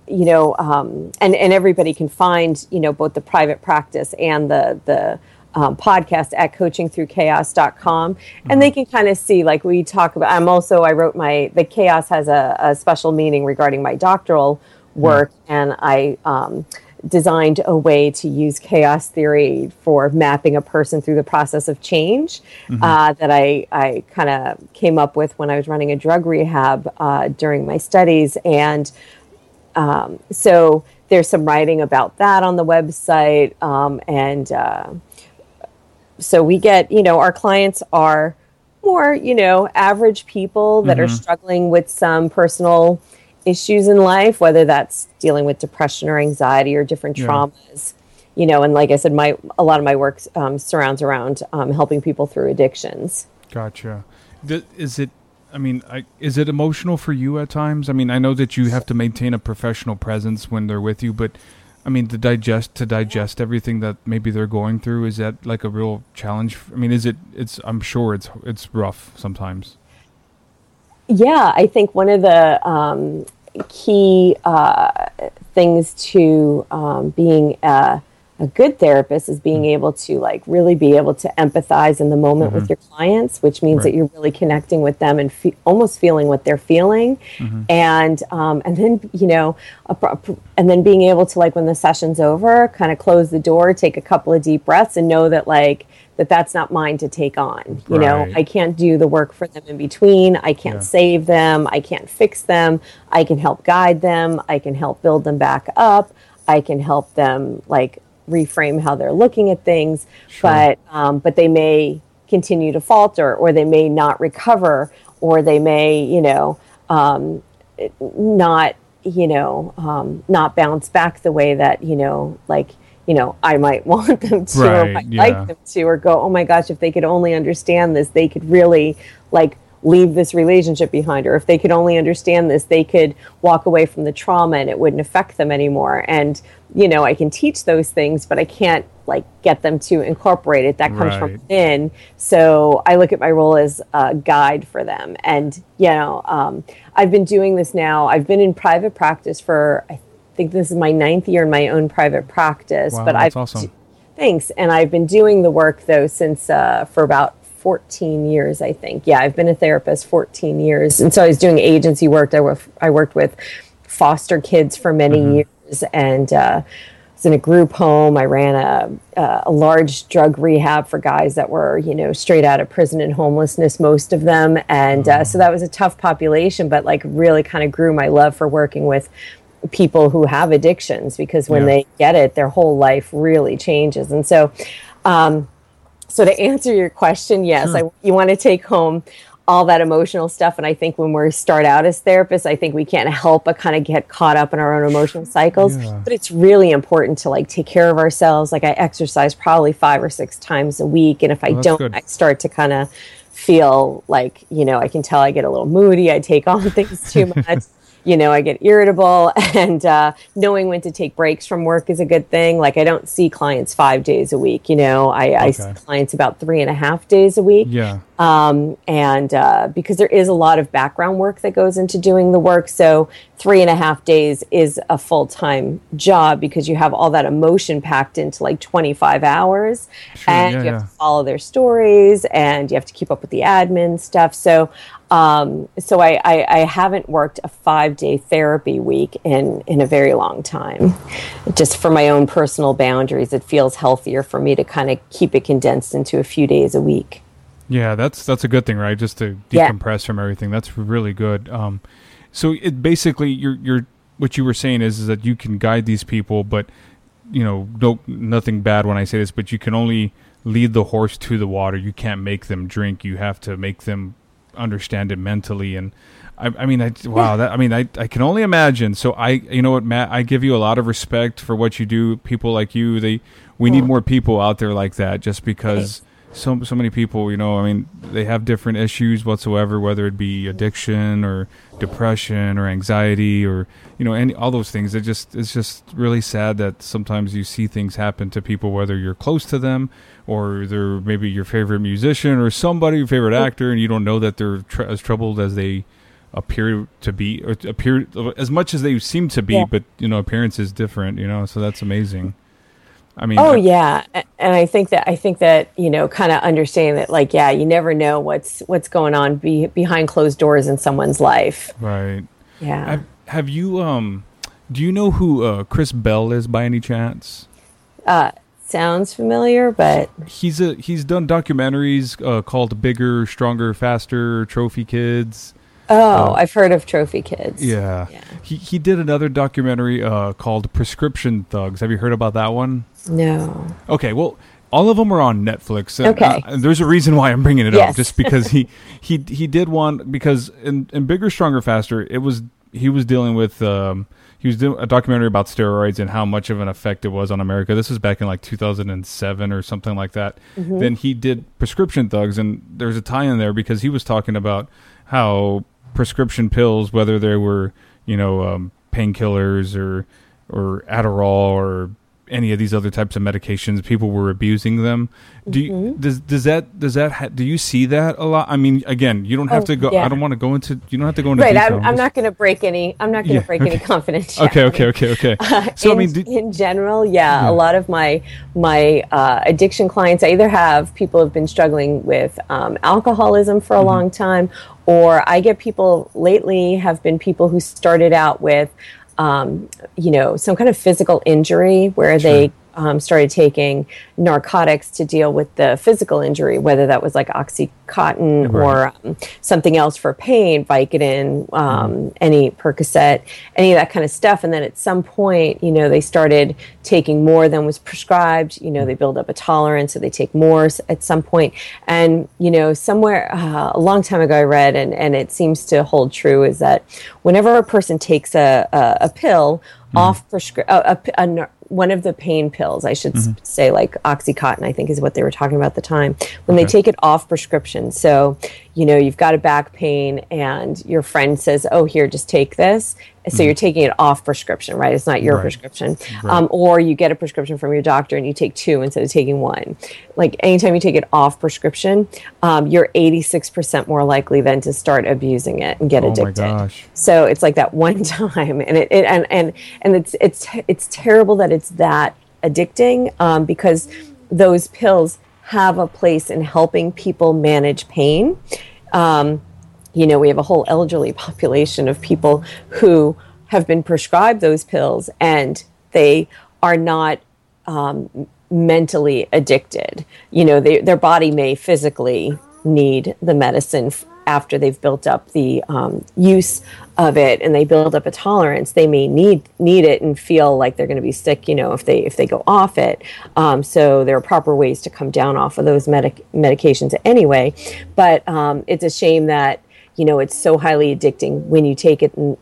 you know, um, and and everybody can find you know both the private practice and the the um, podcast at coachingthroughchaos.com mm-hmm. and they can kind of see like we talk about i'm also i wrote my the chaos has a, a special meaning regarding my doctoral work mm-hmm. and i um, designed a way to use chaos theory for mapping a person through the process of change mm-hmm. uh, that I, I kind of came up with when I was running a drug rehab uh, during my studies. And um, so there's some writing about that on the website. Um, and uh, so we get, you know, our clients are more, you know, average people that mm-hmm. are struggling with some personal issues in life, whether that's dealing with depression or anxiety or different yeah. traumas. You know, and like I said, my a lot of my work um, surrounds around um, helping people through addictions. Gotcha. Is it? I mean, I, is it emotional for you at times? I mean, I know that you have to maintain a professional presence when they're with you, but I mean, to digest to digest everything that maybe they're going through is that like a real challenge? I mean, is it? It's. I'm sure it's it's rough sometimes. Yeah, I think one of the um, key uh, things to um, being a, a, good therapist is being mm-hmm. able to like really be able to empathize in the moment mm-hmm. with your clients, which means right. that you're really connecting with them and fe- almost feeling what they're feeling, mm-hmm. and um, and then you know, a, and then being able to like when the session's over, kind of close the door, take a couple of deep breaths, and know that like that that's not mine to take on. You right. know, I can't do the work for them in between. I can't yeah. save them. I can't fix them. I can help guide them. I can help build them back up. I can help them like reframe how they're looking at things. Sure. But um, but they may continue to falter, or they may not recover, or they may you know um, not you know um, not bounce back the way that you know like you know, I might [LAUGHS] want them to right, or might yeah. like them to or go, oh my gosh, if they could only understand this, they could really like leave this relationship behind or if they could only understand this they could walk away from the trauma and it wouldn't affect them anymore and you know i can teach those things but i can't like get them to incorporate it that comes right. from within so i look at my role as a guide for them and you know um, i've been doing this now i've been in private practice for i think this is my ninth year in my own private practice. Wow, but I've awesome. thanks, and I've been doing the work though since uh, for about 14 years, I think. Yeah, I've been a therapist 14 years, and so I was doing agency work. I, I worked with foster kids for many mm-hmm. years, and. Uh, was in a group home. I ran a, a large drug rehab for guys that were, you know, straight out of prison and homelessness, most of them. And uh, so that was a tough population, but like really kind of grew my love for working with people who have addictions because when yeah. they get it, their whole life really changes. And so, um, so to answer your question, yes, I, you want to take home all that emotional stuff. And I think when we start out as therapists, I think we can't help but kind of get caught up in our own emotional cycles. Yeah. But it's really important to like take care of ourselves. Like I exercise probably five or six times a week. And if I oh, don't, good. I start to kind of feel like, you know, I can tell I get a little moody. I take on [LAUGHS] things too much you know, I get irritable, [LAUGHS] and uh, knowing when to take breaks from work is a good thing. Like, I don't see clients five days a week. You know, I, okay. I see clients about three and a half days a week. Yeah. Um, and uh, because there is a lot of background work that goes into doing the work, so three and a half days is a full time job because you have all that emotion packed into like 25 hours, sure, and yeah, you have yeah. to follow their stories, and you have to keep up with the admin stuff. So um, so I, I, I, haven't worked a five day therapy week in, in a very long time. Just for my own personal boundaries, it feels healthier for me to kind of keep it condensed into a few days a week. Yeah, that's that's a good thing, right? Just to decompress yeah. from everything. That's really good. Um, so it basically you're you're what you were saying is, is that you can guide these people, but you know, no nothing bad when I say this, but you can only lead the horse to the water. You can't make them drink. You have to make them understand it mentally and I, I mean, I, wow, that I mean, I, I can only imagine. So I, you know what, Matt, I give you a lot of respect for what you do. People like you, they, we need more people out there like that, just because so so many people, you know, I mean, they have different issues whatsoever, whether it be addiction or depression or anxiety or you know, any all those things. It just it's just really sad that sometimes you see things happen to people, whether you're close to them or they're maybe your favorite musician or somebody your favorite actor, and you don't know that they're tr- as troubled as they appear to be or appear as much as they seem to be, yeah. but you know, appearance is different. You know, so that's amazing. I mean, Oh I- yeah, and I think that I think that you know, kind of understanding that, like, yeah, you never know what's what's going on be, behind closed doors in someone's life. right. Yeah. Have, have you um, do you know who uh, Chris Bell is by any chance? Uh, Sounds familiar, but He's a he's done documentaries uh, called Bigger, Stronger, Faster, Trophy Kids. Oh, I've heard of Trophy Kids. Yeah. Yeah. He he did another documentary uh, called Prescription Thugs. Have you heard about that one? No. Okay, well, all of them are on Netflix. And, Okay. uh, there's a reason why I'm bringing it up, just because he [LAUGHS] he he did one because in in Bigger, Stronger, Faster, it was he was dealing with um he was doing a documentary about steroids and how much of an effect it was on America. This was back in like 2007 or something like that. Mm-hmm. Then he did Prescription Thugs, and there's a tie in there because he was talking about how prescription pills, whether they were you know um, painkillers or or Adderall or any of these other types of medications, people were abusing them. Do you, Mm-hmm. does does that does that ha- do you see that a lot? I mean, again, you don't have Oh, to go. yeah. I don't want to go into. You don't have to go into Right. detail. I'm, I'm not going to break any. I'm not going to Yeah, break any okay. confidentiality. Okay, okay, okay, okay. [LAUGHS] So in, I mean, in general, yeah, Yeah. a lot of my my uh, addiction clients, I either have people who've been struggling with um, alcoholism for a Mm-hmm. long time, or I get people lately have been people who started out with, um, you know, some kind of physical injury where they um, started taking narcotics to deal with the physical injury, whether that was like OxyContin or um, something else for pain, Vicodin, um, any Percocet, any of that kind of stuff. And then at some point, you know, they started taking more than was prescribed. You know, they build up a tolerance, so they take more at some point. And you know, somewhere uh, a long time ago, I read, and and it seems to hold true, is that whenever a person takes a a, a pill off prescri- a, a a one of the pain pills, I should s- mm-hmm. say, like Oxycontin, I think is what they were talking about at the time, when they take it off prescription. So, you know, you've got a back pain and your friend says, oh, here, just take this. So you're taking it off prescription, right? It's not your Right. prescription. Um, or you get a prescription from your doctor and you take two instead of taking one. Like anytime you take it off prescription, um, you're 86% more likely then to start abusing it and get Oh my addicted. gosh. So it's like that one [LAUGHS] time, and it, it and and and it's it's it's terrible that it's that addicting um, because those pills have a place in helping people manage pain. Um, you know, we have a whole elderly [LAUGHS] population of people who have been prescribed those pills and they are not um, mentally addicted. You know, they, their body may physically need the medicine after they've built up the um, use of it and they build up a tolerance. They may need need it and feel like they're going to be sick. You know, if they if they go off it. Um, so there are proper ways to come down off of those medic- medications anyway. But um, it's a shame that you know it's so highly addicting when you take it in,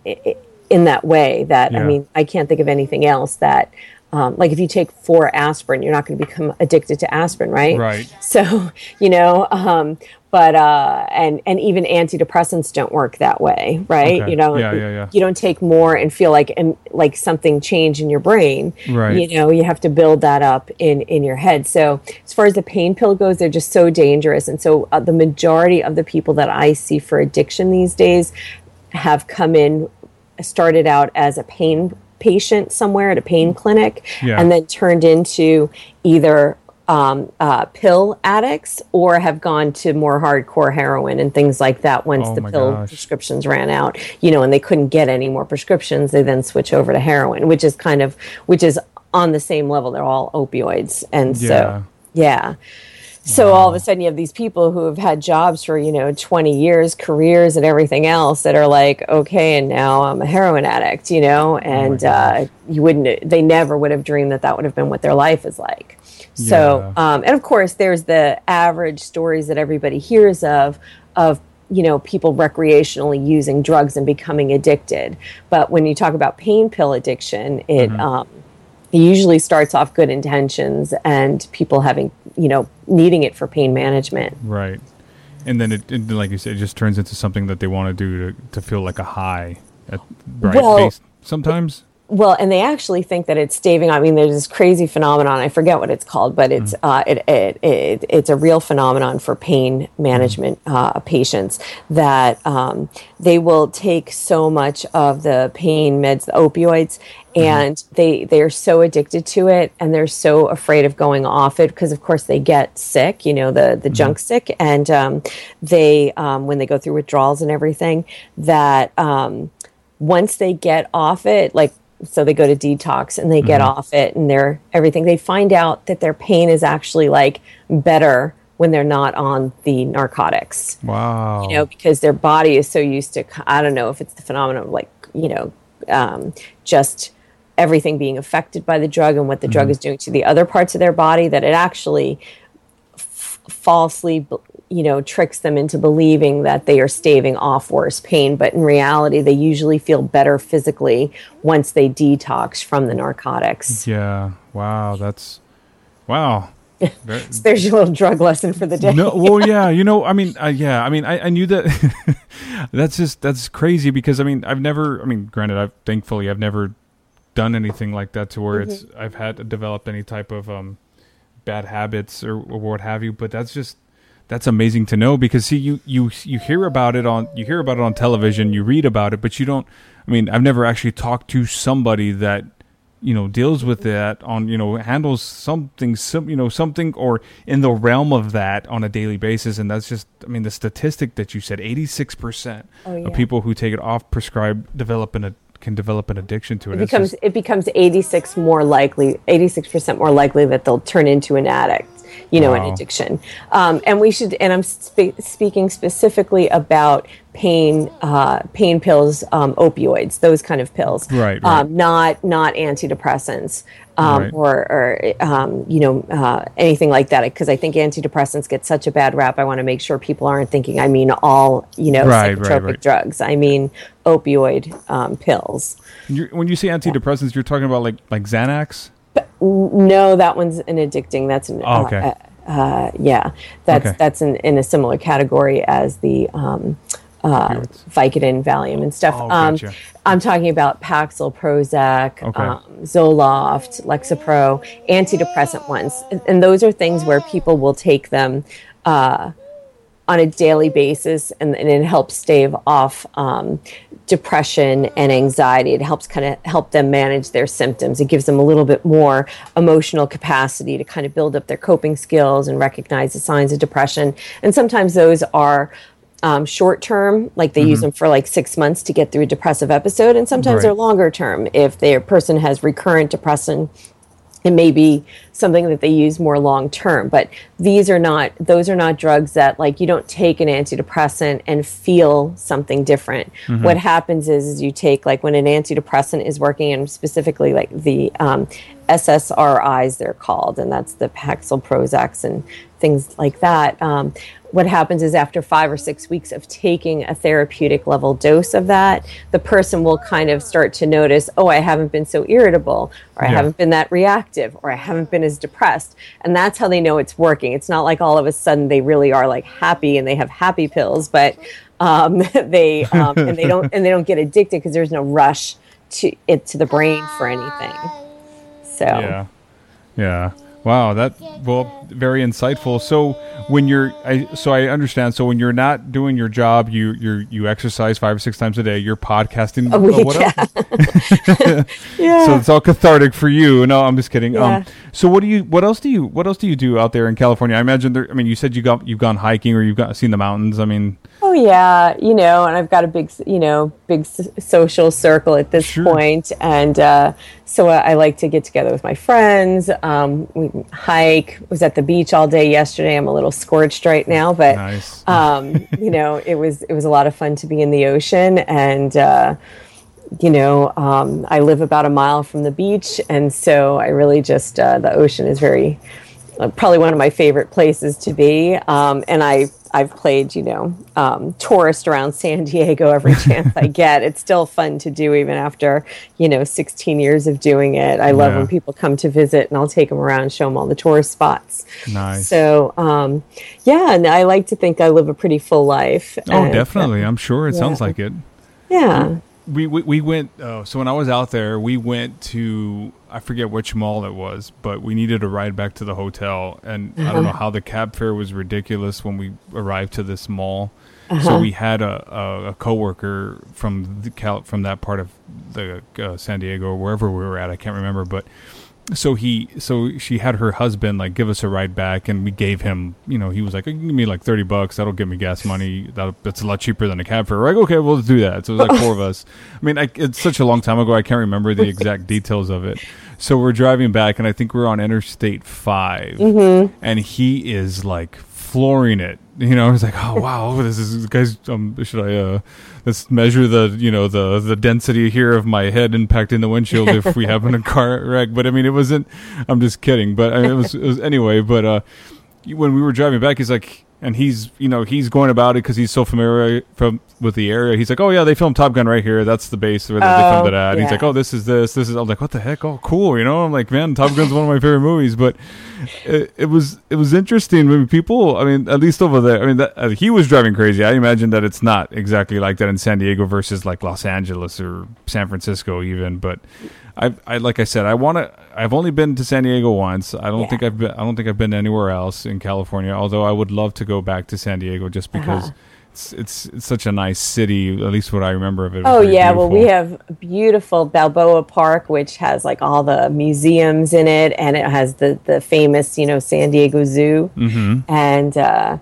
in that way. That I mean, I can't think of anything else that. Um, like if you take four aspirin, you're not going to become addicted to aspirin, right? Right. So you know, um, but uh, and and even antidepressants don't work that way, right? Okay. You know, Yeah, yeah, yeah. you don't take more and feel like and like something changed in your brain. Right. You know, you have to build that up in in your head. So as far as the pain pill goes, they're just so dangerous, and so uh, the majority of the people that I see for addiction these days have come in started out as a pain patient somewhere at a pain clinic Yeah. and then turned into either um, uh, pill addicts or have gone to more hardcore heroin and things like that once Oh the pill gosh. prescriptions ran out you know and they couldn't get any more prescriptions they then switch over to heroin which is kind of which is on the same level. They're all opioids. And Yeah. so yeah. so all of a sudden you have these people who have had jobs for you know 20 years careers and everything else that are like okay and now i'm a heroin addict you know? And uh, you wouldn't they never would have dreamed that that would have been what their life is like so Yeah. um, and of course there's the average stories that everybody hears of of you know people recreationally using drugs and becoming addicted but when you talk about pain pill addiction it um, it usually starts off good intentions and people having you know needing it for pain management Right. And then it, it, like you said, it just turns into something that they want to do to, to feel like a high. At, right. Well- based- sometimes. Well, and they actually think that it's staving. I mean, there's this crazy phenomenon. I forget what it's called, but it's uh, it, it, it, it's a real phenomenon for pain management uh, patients that um, they will take so much of the pain meds, the opioids, and they they are so addicted to it, and they're so afraid of going off it because, of course, they get sick. You know, the the junk sick, and um, they um, when they go through withdrawals and everything that. Um, once they get off it, like so they go to detox and they get off it and they're everything they find out that their pain is actually like better when they're not on the narcotics. Wow. you know because their body is so used to i don't know if it's the phenomenon of like you know um, just everything being affected by the drug and what the drug is doing to the other parts of their body that it actually f- falsely you know tricks them into believing that they are staving off worse pain but in reality they usually feel better physically once they detox from the narcotics yeah. Wow. That's wow. So [LAUGHS] there's your little drug lesson for the day no, well, yeah, you know, I mean, uh, yeah, I mean, I, I knew that. [LAUGHS] that's just that's crazy because I mean, I've never, I mean, granted, I've thankfully I've never done anything like that to where it's I've had developed any type of um bad habits or, or what have you. But that's just that's amazing to know because see, you you you hear about it on you hear about it on television, you read about it, but you don't. I mean, I've never actually talked to somebody that you know deals with that on you know handles something some you know something or in the realm of that on a daily basis and that's just i mean the statistic that you said 86% Oh, yeah. of people who take it off prescribed develop an can develop an addiction to it it becomes just- it becomes 86 more likely 86% more likely that they'll turn into an addict you know an addiction. Um, and we should and i'm spe- speaking specifically about pain uh, pain pills um, opioids those kind of pills. Right, right. Um, not not antidepressants um, Right. or, or um, you know uh, anything like that because i think antidepressants get such a bad rap i want to make sure people aren't thinking i mean all you know Right, psychotropic drugs. I mean opioid um, pills. You're, when you say antidepressants you're talking about like like xanax No, that one's an addicting. That's an Oh, okay. uh, uh, uh, yeah. That's Okay. that's in, in a similar category as the um, uh, Vicodin, Valium, and stuff. Oh, um, gotcha. I'm talking about Paxil, Prozac, Okay. um, Zoloft, Lexapro, antidepressant ones, and, and those are things where people will take them. Uh, on a daily basis and, and it helps stave off um, depression and anxiety. It helps kind of help them manage their symptoms. It gives them a little bit more emotional capacity to kind of build up their coping skills and recognize the signs of depression. And sometimes those are um, short term like they use them for like six months to get through a depressive episode and sometimes Right. they're longer term. If their person has recurrent depression it may be something that they use more long term but these are not those are not drugs that like you don't take an antidepressant and feel something different. What happens is, is you take like when an antidepressant is working and specifically like the um, ssris they're called and that's the paxil prozacs and things like that um, what happens is after five or six weeks of taking a therapeutic level dose of that the person will kind of start to notice oh i haven't been so irritable or i Yeah. haven't been that reactive or i haven't been as depressed and that's how they know it's working it's not like all of a sudden they really are like happy and they have happy pills but um, [LAUGHS] they um, and they don't and they don't get addicted because there's no rush to it to the brain for anything so Yeah. Yeah. Wow, that well, very insightful. So when you're, I so I understand. So when you're not doing your job, you you you exercise five or six times a day. You're podcasting. A week, else? yeah So it's all cathartic for you. No, I'm just kidding. Yeah. Um, so what do you? What else do you? What else do you do out there in California? I imagine there. I mean, you said you got you've gone hiking or you've got seen the mountains. I mean, Oh yeah, you know, and I've got a big, you know, big s- social circle at this Sure. point, and uh, so I, I like to get together with my friends. Um, we hike. Was at the beach all day yesterday. I'm a little scorched right now, but nice. [LAUGHS] um, you know, it was it was a lot of fun to be in the ocean, and uh, you know, um, I live about a mile from the beach, and so I really just uh, the ocean is very probably one of my favorite places to be. Um, and I I've played you know um, tourist around San Diego every [LAUGHS] chance I get. It's still fun to do even after you know 16 years of doing it. I love Yeah. when people come to visit, and I'll take them around, show them all the tourist spots. nice. So um, yeah, and I like to think I live a pretty full life. oh, and, uh, definitely. I'm sure. It sounds like it. yeah. We we, we went. Uh, so when I was out there, we went to I forget which mall it was, but we needed a ride back to the hotel, and I don't know how the cab fare was ridiculous when we arrived to this mall. So we had a, a, a coworker from the Cal, from that part of the uh, San Diego or wherever we were at. I can't remember, but so he so she had her husband like give us a ride back and we gave him you know he was like give me like 30 bucks. That'll give me gas money. That that's a lot cheaper than a cab fare. We're like okay we'll do that. So it was like four of us. I mean I, it's such a long time ago i can't remember the exact [LAUGHS] details of it. So we're driving back and i think we're on interstate 5 mm-hmm. and he is like flooring it. You know it's like oh [LAUGHS] wow this. Is guys um should i uh let's measure the you know the the density here of my head impacting the windshield if we happen a [LAUGHS] car wreck. But i mean it wasn't i'm just kidding. But I mean, it, was, it was anyway but uh when we were driving back he's like and he's you know he's going about it because he's so familiar from with the area. He's like oh yeah they filmed top gun right here. That's the base where they Oh, filmed it at. And he's like oh this is this this is i'm like what the heck? Oh cool you know? I'm like man top gun's one of my favorite movies. But it, it was it was interesting. Mean, people i mean at least over there i mean that, uh, he was driving crazy. I imagine that it's not exactly like that in san diego versus like los angeles or san francisco even. But i i like i said i want to i've only been to san diego once i don't Yeah. think i've been i don't think i've been anywhere else in california although i would love to go back to san diego just because Uh-huh. it's, it's it's such a nice city at least what i remember of it, it Oh yeah, well we have beautiful Balboa Park, which has like all the museums in it, and it has the the famous you know San Diego Zoo, Mhm. and uh,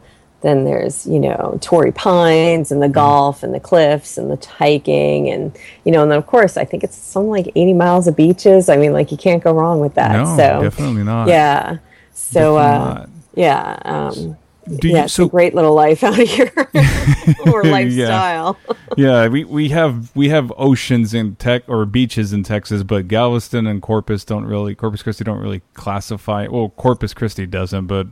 then there's you know Torrey Pines and the Mm-hmm. golf and the cliffs and the hiking, and you know, and then of course I think it's something like 80 miles of beaches. I mean, like you can't go wrong with that. no so definitely not yeah, so uh, not. yeah. Um, Do you- yeah, it's so- a great little life out here, [LAUGHS] or lifestyle. yeah, we, we have we have oceans in tech or beaches in Texas, but Galveston and Corpus don't really Corpus Christi don't really classify. Well, Corpus Christi doesn't, but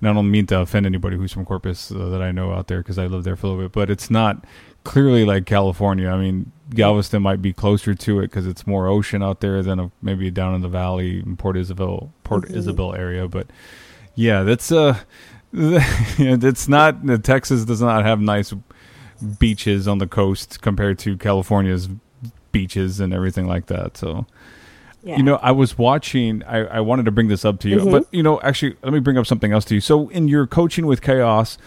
and I don't mean to offend anybody who's from Corpus uh, that I know out there because I lived there for a little bit, but it's not clearly like California. I mean, Galveston might be closer to it because it's more ocean out there than uh, maybe down in the valley in Port Isabel Port Isabel area, but yeah, that's uh [LAUGHS] it's not Texas does not have nice beaches on the coast compared to California's beaches and everything like that. So, Yeah. you know, I was watching. I, I wanted to bring this up to you, but you know, actually, let me bring up something else to you. So, in your coaching with chaos,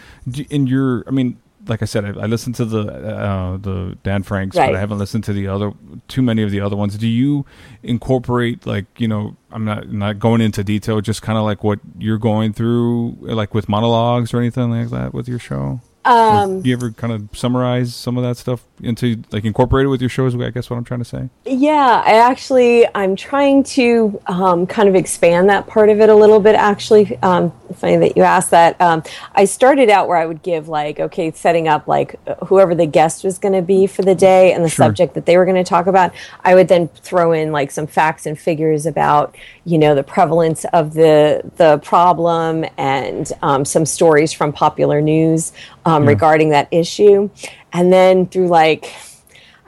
in your, I mean, like I said, I, I listened to the uh, the Dan Franks, but I haven't listened to the other too many of the other ones. Do you incorporate like you know? I'm not not going into detail, just kind of like what you're going through, like with monologues or anything like that with your show. Um, Do you ever kind of summarize some of that stuff into like incorporate it with your shows? I guess what I'm trying to say. Yeah, I actually I'm trying to um, kind of expand that part of it a little bit. Actually, um, funny that you asked that. Um, I started out where I would give like okay, setting up like whoever the guest was going to be for the day and the Sure. subject that they were going to talk about. I would then throw in like some facts and figures about you know the prevalence of the the problem and um, some stories from popular news um, regarding that issue, and then through like.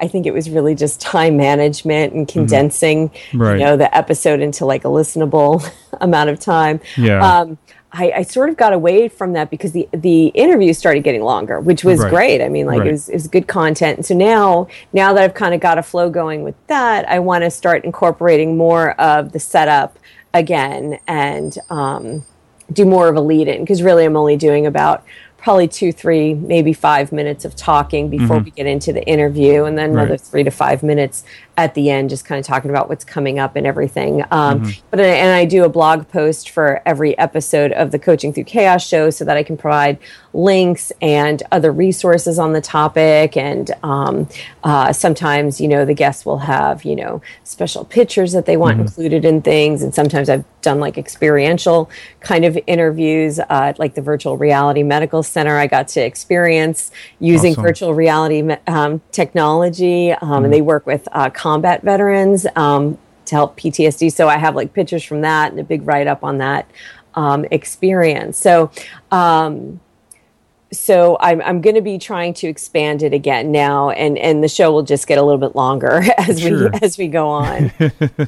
I think it was really just time management and condensing, Mm-hmm. Right. you know, the episode into like a listenable [LAUGHS] amount of time. Yeah. Um, I, I sort of got away from that because the the interviews started getting longer, which was Right. great. I mean, like Right. it was it was good content. And so now now that I've kind of got a flow going with that, I want to start incorporating more of the setup again and um, do more of a lead in because really I'm only doing about probably two, three, maybe five minutes of talking before we get into the interview, and then another Right. three to five minutes at the end, just kind of talking about what's coming up and everything. Um, But and I do a blog post for every episode of the Coaching Through Chaos show so that I can provide links and other resources on the topic. And um, uh, sometimes, you know, the guests will have you know special pictures that they want included in things, and sometimes I've done like experiential kind of interviews, uh, at, like the Virtual Reality Medical Center. I got to experience using Awesome. virtual reality um, technology, um, and they work with uh, combat veterans um, to help PTSD. So I have like pictures from that and a big write up on that um, experience. So. So I'm, I'm going to be trying to expand it again now, and, and the show will just get a little bit longer [LAUGHS] as Sure. we as we go on.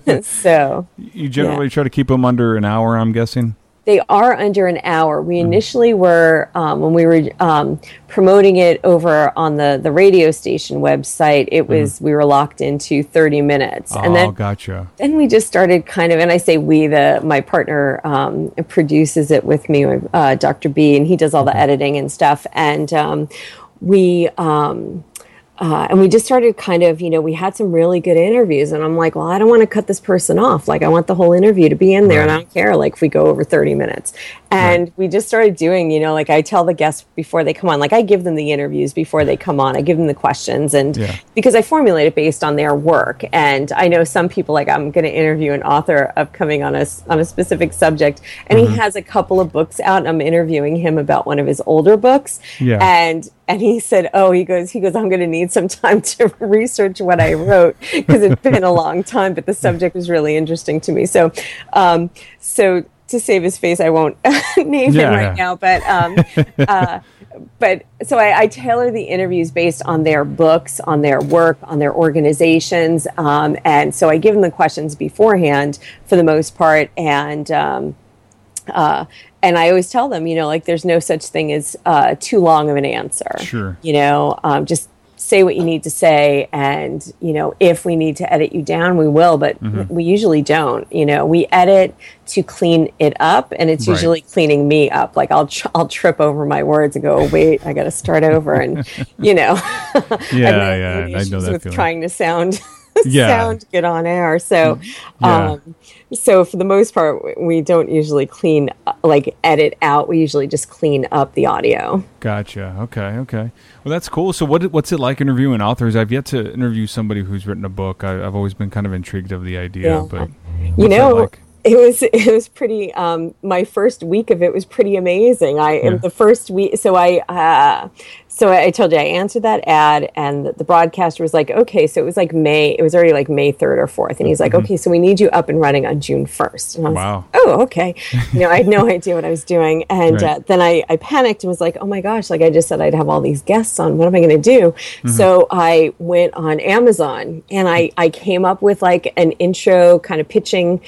[LAUGHS] [LAUGHS] so You generally try to keep them under an hour. I'm guessing. They are under an hour. We initially were um, when we were um, promoting it over on the the radio station website. It was we were locked into thirty minutes, and oh, then gotcha. then we just started kind of, and I say we, the my partner um, produces it with me, uh, Dr. B, and he does all the editing and stuff. And um, we um, uh, and we just started kind of, you know, we had some really good interviews, and I'm like, well, I don't want to cut this person off. Like, I want the whole interview to be in there, and I don't care, like, if we go over 30 minutes. And we just started doing, you know, like I tell the guests before they come on, like I give them the interviews before they come on, I give them the questions, and Yeah. because I formulate it based on their work. And I know some people, like, I'm going to interview an author upcoming on a on a specific subject, and Mm-hmm. he has a couple of books out, and I'm interviewing him about one of his older books, Yeah. and and he said, "Oh, he goes, he goes, I'm going to need some time to [LAUGHS] research what I wrote because it's been a long time, but the subject was really interesting to me." So, um, so to save his face, I won't [LAUGHS] name Yeah, him right yeah. now, but um, [LAUGHS] uh, but so I, I tailor the interviews based on their books, on their work, on their organizations, um, and so I give them the questions beforehand for the most part, and. Um, uh, and I always tell them, you know, like there's no such thing as uh, too long of an answer. Sure. You know, um, just say what you need to say, and you know, if we need to edit you down, we will. But Mm-hmm. we usually don't. You know, we edit to clean it up, and it's Right. usually cleaning me up. Like I'll tr- I'll trip over my words and go, oh, wait, I got to start over, and you know, [LAUGHS] Yeah, yeah, I know that with feeling. trying to sound. [LAUGHS] Yeah. sound good on air so Yeah. um, so for the most part we don't usually clean uh, like edit out we usually just clean up the audio Gotcha. Okay. Okay. Well, that's cool. So, what what's it like interviewing authors? I've yet to interview somebody who's written a book. I, I've always been kind of intrigued of the idea, Yeah. but you know like? It was [LAUGHS] it was pretty um my first week of it was pretty amazing i Yeah. the first week so i uh so I, told you I answered that ad, and the, broadcaster was like, "Okay, so it was like May. It was already like May third or fourth, and he's like, "Okay, so we need you up and running on June 1st. And I was Mm-hmm. Wow. like, "Oh, okay." [LAUGHS] You know, I had no idea what I was doing, and Right. uh, then I, I panicked and was like, "Oh my gosh!" Like I just said, I'd have all these guests on. What am I going to do? Mm-hmm. So I went on Amazon, and I I came up with like an intro kind of pitching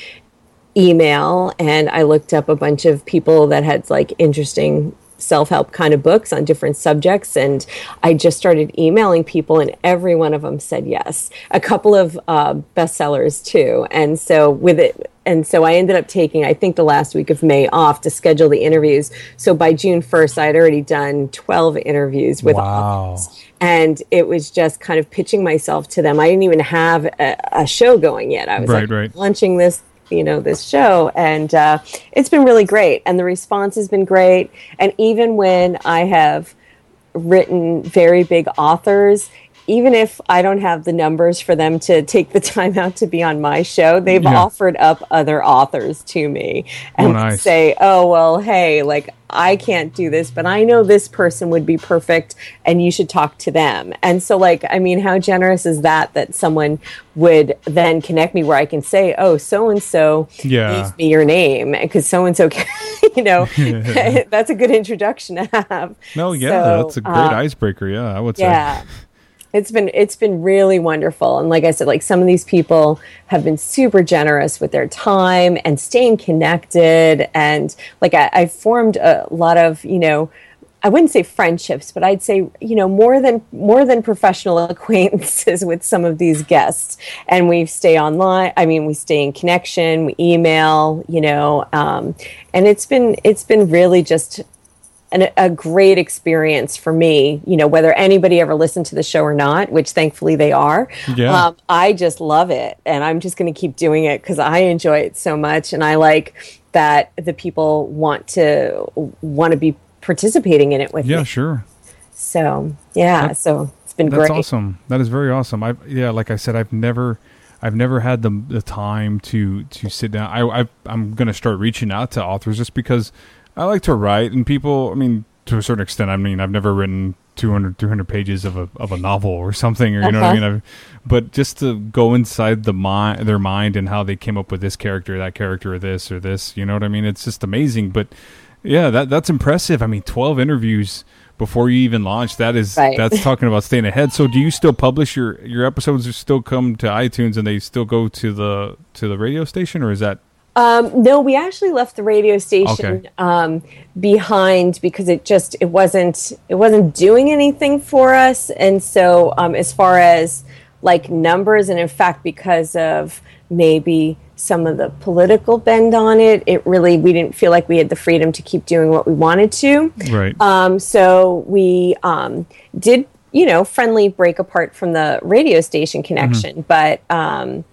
email and I looked up a bunch of people that had like interesting self-help kind of books on different subjects and I just started emailing people and every one of them said yes. A couple of uh, bestsellers too. And so with it and so I ended up taking I think the last week of May off to schedule the interviews. So by June 1st I had already done 12 interviews with Wow. authors and it was just kind of pitching myself to them. I didn't even have a, a show going yet. I was Right, like right. launching this, you know, this show, and uh, it's been really great. And the response has been great. And even when I have written very big authors. Even if I don't have the numbers for them to take the [LAUGHS] time out to be on my show, they've Yeah. offered up other authors to me and nice. say, "Oh well, hey, like I can't do this, but I know this person would be perfect and you should talk to them. And so like, I mean, how generous is that that someone would then connect me where I can say, "Oh, so and so Yeah. gave me your name because so and so [LAUGHS] you know, [LAUGHS] that's a good introduction to have." No, yeah, So, that's a great uh, icebreaker. Yeah, I would say. It's been it's been really wonderful. And like i said like some of these people have been super generous with their time and staying connected. And like I, i formed a lot of you know i wouldn't say friendships but i'd say you know more than more than professional [LAUGHS] acquaintances with some of these guests. And we stay online i mean we stay in connection we email you know um, and it's been it's been really just an, a great experience for me. You know, whether anybody ever listened to the show or not, which thankfully they are. Yeah. Um, I just love it, and I'm just going to keep doing it because I enjoy it so much, and I like that the people want to want to be participating in it with Yeah, me. sure. So yeah, so it's been That's great. awesome. That is very awesome. I yeah, like I said, I've never, I've never had the the time to to sit down. I, I I'm gonna start reaching out to authors just because I like to write, and people. I mean, to a certain extent, I mean, I've never written 200, 300 pages of a of a novel or something, or you know what I Uh-huh. mean. I've, but just to go inside the mind, their mind, and how they came up with this character, that character, or this or this, you know what I mean. It's just amazing. But yeah, that that's impressive. I mean, twelve interviews before you even launch. That is Right. that's [LAUGHS] talking about staying ahead. So do you still publish your your episodes? Still come to iTunes and they still go to the to the radio station, or is that Um, no, we actually left the radio station Okay. um, behind because it just it wasn't it wasn't doing anything for us. And so, um, as far as like numbers, and in fact, because of maybe some of the political bend on it, it really we didn't feel like we had the freedom to keep doing what we wanted to. Right. Um, so we um, did, you know, friendly break apart from the radio station connection, Mm-hmm. but um,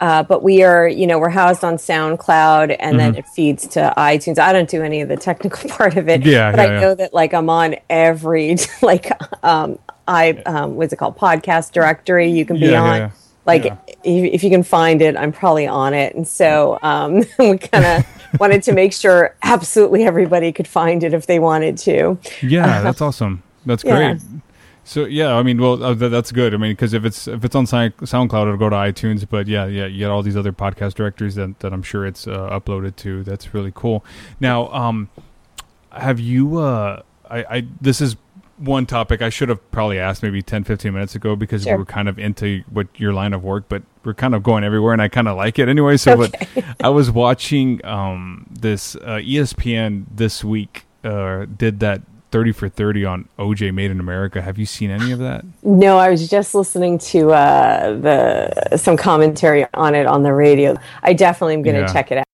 uh, but we are, you know, we're housed on SoundCloud, and then Mm-hmm. it feeds to iTunes. I don't do any of the technical [LAUGHS] part of it, Yeah, but yeah, I yeah. know that like I'm on every [LAUGHS] like um, I um, what's it called podcast directory you can be on. Like if, if you can find it, I'm probably on it, and so um, [LAUGHS] we kind of wanted to make sure absolutely everybody could find it if they wanted to. Yeah, that's awesome. That's great. So yeah, I mean, well, uh, th- that's good. I mean, because if it's if it's on Sound- SoundCloud, it'll go to iTunes. But yeah, yeah, you get all these other podcast directories that, that I'm sure it's uh, uploaded to. That's really cool. Now, um, have you? Uh, I, I this is one topic I should have probably asked maybe 10, 15 minutes ago because Sure. we were kind of into what your line of work, but we're kind of going everywhere, and I kind of like it anyway. So, but [LAUGHS] I was watching um, this uh, ESPN this week uh, did that 30 for 30 on OJ Made in America. Have you seen any of that? No, I was just listening to uh, the some commentary on it on the radio. I definitely am going to Yeah. check it out.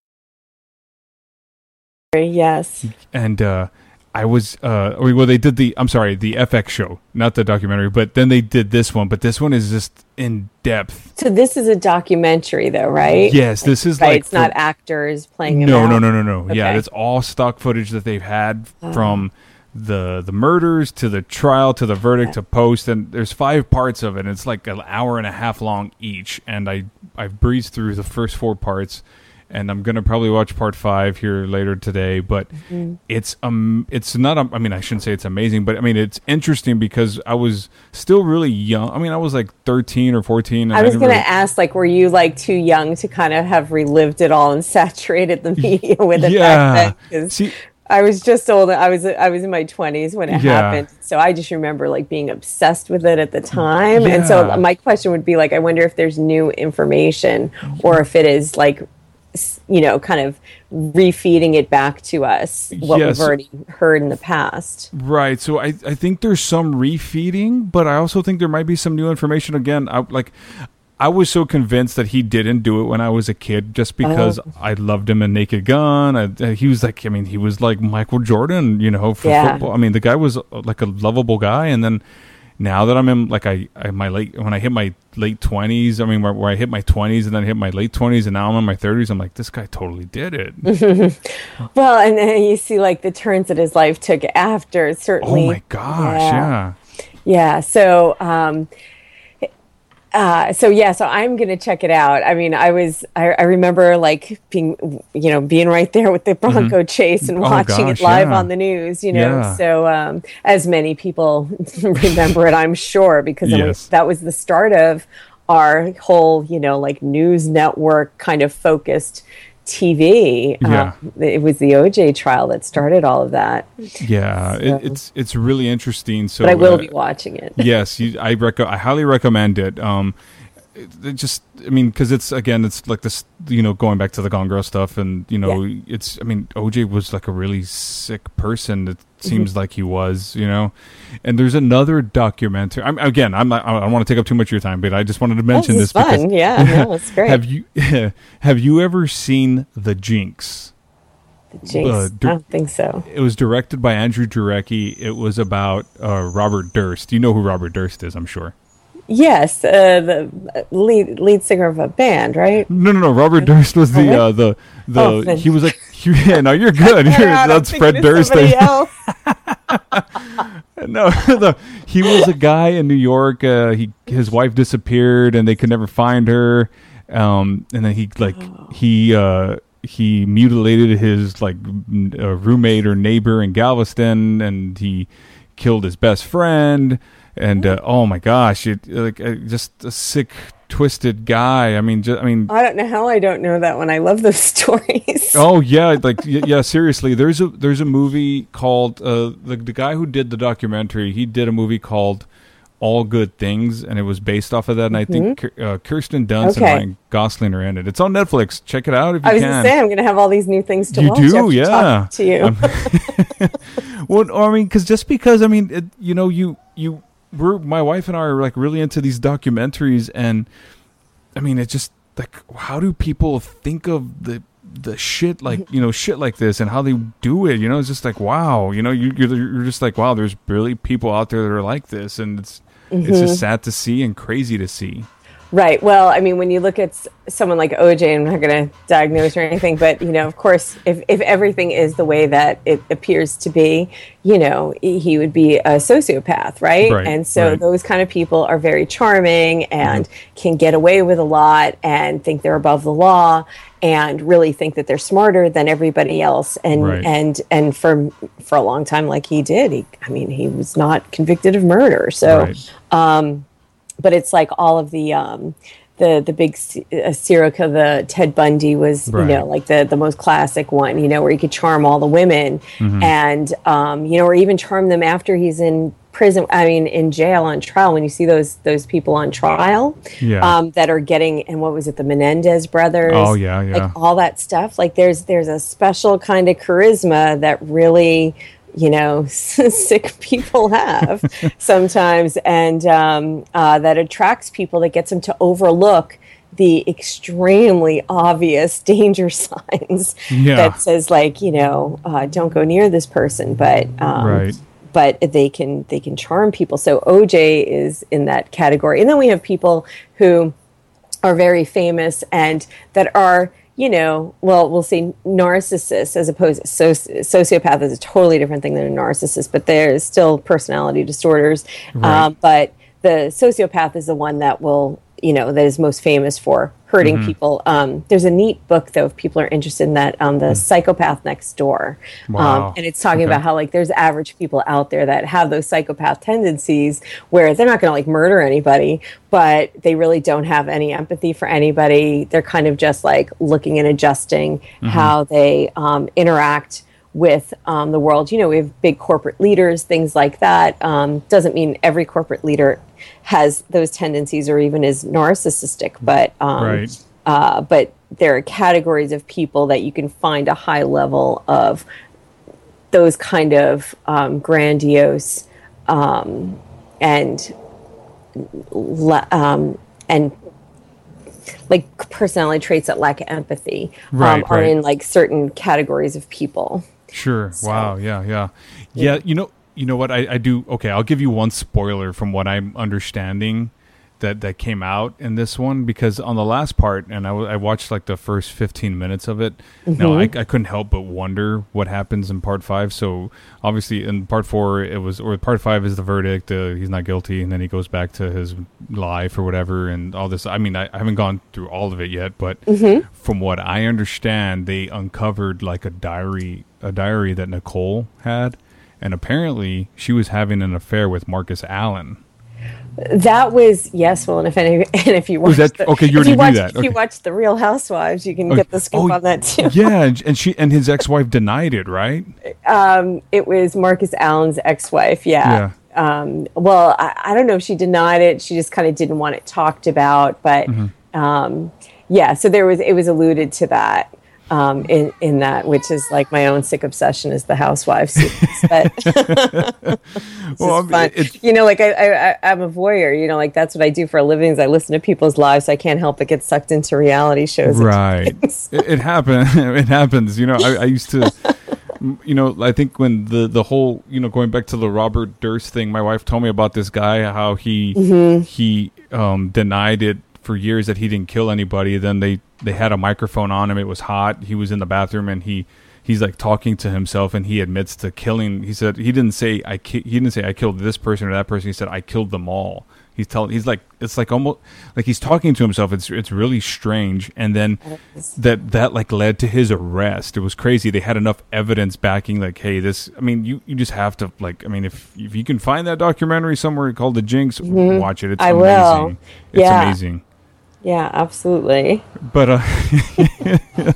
Yes. And uh, I was, uh, well, they did the, I'm sorry, the FX show, not the documentary, but then they did this one, but this one is just in depth. So this is a documentary, though, right? Yes, this is Right. like it's not actors playing. No, no, no, no, no. Yeah, Okay. Oh. it's all stock footage that they've had from the the murders to the trial to the verdict to post, and there's five parts of it. And it's like an hour and a half long each. And I I breezed through the first four parts, and I'm gonna probably watch part five here later today. But Mm-hmm. it's um it's not. I mean, I shouldn't say it's amazing, but I mean it's interesting because I was still really young. I mean, I was like 13 or 14. And I was going to really- ask, like, were you like too young to kind of have relived it all and [LAUGHS] saturated the media with it? Yeah. Back then? 'Cause See- I was just old. I was I was in my twenties when it Yeah. happened, so I just remember like being obsessed with it at the time. And so my question would be like, I wonder if there's new information or if it is like, you know, kind of refeeding it back to us what Yes. we've already heard in the past. Right. So I, I think there's some refeeding, but I also think there might be some new information. Again, I like I was so convinced that he didn't do it when I was a kid just because Oh. I loved him in Naked Gun. I, uh, he was like I mean, he was like Michael Jordan, you know, for Yeah. football. I mean, the guy was uh, like a lovable guy and then now that I'm in like I, I my late when I hit my late 20s, I mean where, where I hit my 20s and then I hit my late 20s and now I'm in my 30s, I'm like this guy totally did it. [LAUGHS] Well, and then you see like the turns that his life took after. Certainly. Oh my gosh, yeah. Yeah. So, um, uh, so yeah, so I'm gonna check it out. I mean, I was, I, I remember like being, you know, being right there with the Bronco chase and Oh, watching gosh, it live yeah. on the news. You know, Yeah. so um, as many people [LAUGHS] remember it, I'm sure, because Yes. that was the start of our whole, you know, like news network kind of focused TV. Yeah. Um, it was the OJ trial that started all of that. Yeah, So- it, it's it's really interesting. So But I will uh, be watching it. yes, you, I rec- I highly recommend it. Um, it, just I mean because it's again it's like this you know going back to the Gone Girl stuff and you know it's I mean OJ was like a really sick person. It Mm-hmm. seems like he was you know, and there's another documentary. I'm again I'm not I don't want to take up too much of your time, but I just wanted to mention this this, fun. because Yeah, no, [LAUGHS] it's great. have you [LAUGHS] have you ever seen The Jinx? Jinx. uh, I don't think so. It was directed by Andrew Jarecki. It was about uh, Robert Durst. You know who Robert Durst is, I'm sure. Yes, uh, the lead lead singer of a band, right? No, no, no. Robert Durst was the Oh, uh, the the. Oh, he was like, yeah. No, you're good. [LAUGHS] You're, that's Fred Durst. [LAUGHS] [LAUGHS] no, the, he was a guy in New York. Uh, he his wife disappeared, and they could never find her. Um, and then he like he uh, he mutilated his like uh, roommate or neighbor in Galveston, and he killed his best friend. And uh, oh my gosh, it like uh, just a sick, twisted guy. I mean, just, I mean, I don't know how I don't know that one. I love those [LAUGHS] stories. Oh yeah, like yeah, seriously. There's a there's a movie called uh, the the guy who did the documentary. He did a movie called All Good Things, and it was based off of that. And I think Mm-hmm. uh, Kirsten Dunst Okay. and Ryan Gosling are in it. It's on Netflix. Check it out if you I was can. to say I'm going to have all these new things to You watch. do, yeah. talking To you. [LAUGHS] Well, I mean, because just because I mean, it, you know, you you we're my wife and I are like really into these documentaries, and I mean, it's just like how do people think of the the shit like you know shit like this and how they do it? You know, it's just like wow, you know, you you're, you're just like wow, there's really people out there that are like this, and it's it's Mm-hmm. just sad to see and crazy to see. Right. Well, I mean, when you look at someone like OJ, I'm not going to diagnose or anything, but you know, of course, if if everything is the way that it appears to be, you know, he would be a sociopath, right? Right, and so right. those kind of people are very charming and mm-hmm. can get away with a lot and think they're above the law and really think that they're smarter than everybody else and Right. and and for for a long time like he did he i mean he was not convicted of murder so Right. Um, but it's like all of the um, the the big uh, killer, the Ted Bundy was Right. you know like the the most classic one, you know, where he could charm all the women Mm-hmm. and um, you know, or even charm them after he's in prison. I mean, in jail on trial. When you see those those people on trial, Yeah. um, that are getting and what was it, the Menendez brothers? Oh, yeah, yeah. like all that stuff. Like there's there's a special kind of charisma that really you know [LAUGHS] sick people have [LAUGHS] sometimes and um, uh, that attracts people that gets them to overlook the extremely obvious [LAUGHS] danger signs Yeah. that says like you know uh, don't go near this person but um, Right. but they can they can charm people so oj is in that category and then we have people who are very famous and that are you know well we'll say narcissist as opposed to soci- sociopath is a totally different thing than a narcissist but there's still personality disorders Right. um, but the sociopath is the one that will you know that is most famous for hurting Mm-hmm. people um, there's a neat book though if people are interested in that um, the psychopath next door Mm. Wow. um, and it's talking Okay. about how like there's average people out there that have those psychopath tendencies where they're not going to like murder anybody but they really don't have any empathy for anybody they're kind of just like looking and adjusting Mm-hmm. how they um, interact with um, the world you know we have big corporate leaders things like that um, doesn't mean every corporate leader has those tendencies or even is narcissistic but um, Right. uh, but there are categories of people that you can find a high level of those kind of um, grandiose um, and um, and like personality traits that lack empathy Right, um, are right. in like certain categories of people. Sure. Wow. Yeah. Yeah. Yeah. You know. You know what? I, I do. Okay. I'll give you one spoiler from what I'm understanding that that came out in this one because on the last part, and i, I watched like the first 15 minutes of it. Now I, I couldn't help but wonder what happens in part five. So obviously in part four it was, or part five is the verdict. Uh, he's not guilty, and then he goes back to his life or whatever, and all this. I mean, I, I haven't gone through all of it yet, but from what I understand, they uncovered like a diary, a diary that Nicole had, and apparently she was having an affair with Marcus Allen. That was yes. Well, and if any, [LAUGHS] and if you watch, that- the, okay, you already knew watch, that. If you watch the Real Housewives, you can Oh, get the scoop oh, on that too. yeah, and, she and his ex-wife denied it, right? [LAUGHS] It was Marcus Allen's ex-wife. Yeah. Um, well, I, I don't know if she denied it. She just kind of didn't want it talked about. But Mm-hmm. um, yeah, so there was it was alluded to that um, in in that, which is like my own sick obsession is the Housewives. series. [LAUGHS] But [LAUGHS] Well, I mean, fun. you know, like I, I, I'm a voyeur. You know, like that's what I do for a living. Is I listen to people's lives. So I can't help but get sucked into reality shows. right it, it happened [LAUGHS] it happens you know I, I used to you know i think when the the whole you know going back to the robert durst thing my wife told me about this guy how he Mm-hmm. he um denied it for years that he didn't kill anybody. Then they they had a microphone on him. It was hot. He was in the bathroom and he he's like talking to himself and he admits to killing. He said he didn't say i ki- he didn't say i killed this person or that person. He said i killed them all. He's telling he's like it's like almost like he's talking to himself. It's it's really strange. And then that that like led to his arrest. It was crazy. They had enough evidence backing like hey this i mean you you just have to like i mean if if you can find that documentary somewhere called the jinx watch it. It's Mm-hmm. I amazing. Will. it's Yeah. amazing Yeah, absolutely. But uh, [LAUGHS]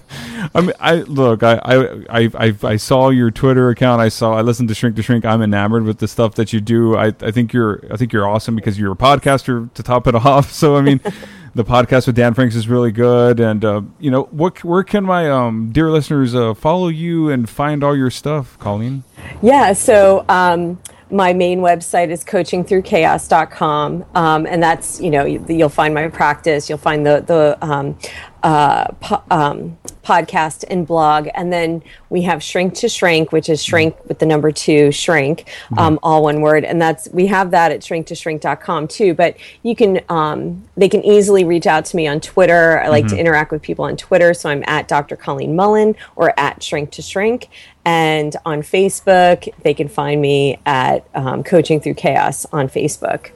I mean, I look, I, I, I, I saw your Twitter account. I saw, I listened to Shrink to Shrink. I'm enamored with the stuff that you do. I, I think you're, I think you're awesome because you're a podcaster to top it [LAUGHS] off. So I mean, the podcast with Dan Franks is really good. And uh, you know, what, where can my um, dear listeners uh, follow you and find all your stuff, Colleen? Yeah. So. Um, my main website is coachingthroughchaos.com um, and that's you know you'll find my practice you'll find the the um, uh, po- um, podcast and blog and then we have shrink to shrink which is shrink with the number two shrink um, all one word and that's we have that at shrink2shrink.com too but you can um, they can easily reach out to me on twitter. I like to interact with people on twitter so i'm at dr colleen mullen or at shrink to shrink and on facebook they can find me at um, coaching through chaos on facebook.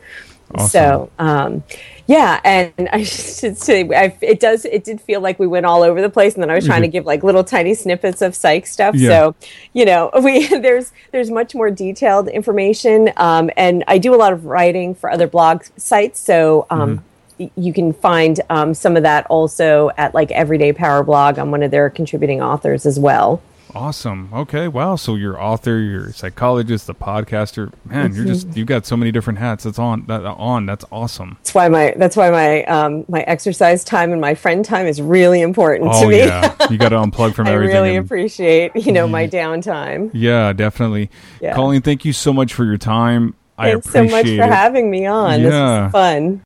So um, yeah and i [LAUGHS] should say I, it does it did feel like we went all over the place and then i was trying to give like little tiny snippets of psych stuff Yeah. so you know [LAUGHS] we there's there's much more detailed information um, and i do a lot of writing for other blog sites so um, y- you can find um, some of that also at like everyday power blog. I'm one of their contributing authors as well Awesome. Okay. Wow. So you're author, you're psychologist, the podcaster. Man, you're just you've got so many different hats. That's on. That on. That's awesome. that's why my that's why my um, my exercise time and my friend time is really important Oh to me yeah. You got to [LAUGHS] unplug from I everything. I really and- appreciate you know my downtime. yeah, definitely. Yeah. Colleen, thank you so much for your time. I Thanks so much for it. having me on. This Yeah. is fun.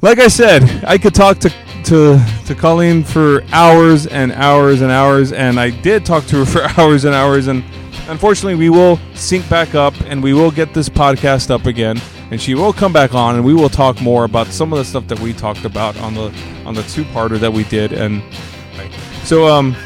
Like I said, I could talk to to to Colleen for hours and hours and hours, and I did talk to her [LAUGHS] for hours and hours. And unfortunately, we will sync back up, and we will get this podcast up again, and she will come back on, and we will talk more about some of the stuff that we talked about on the on the two parter that we did. And so, um,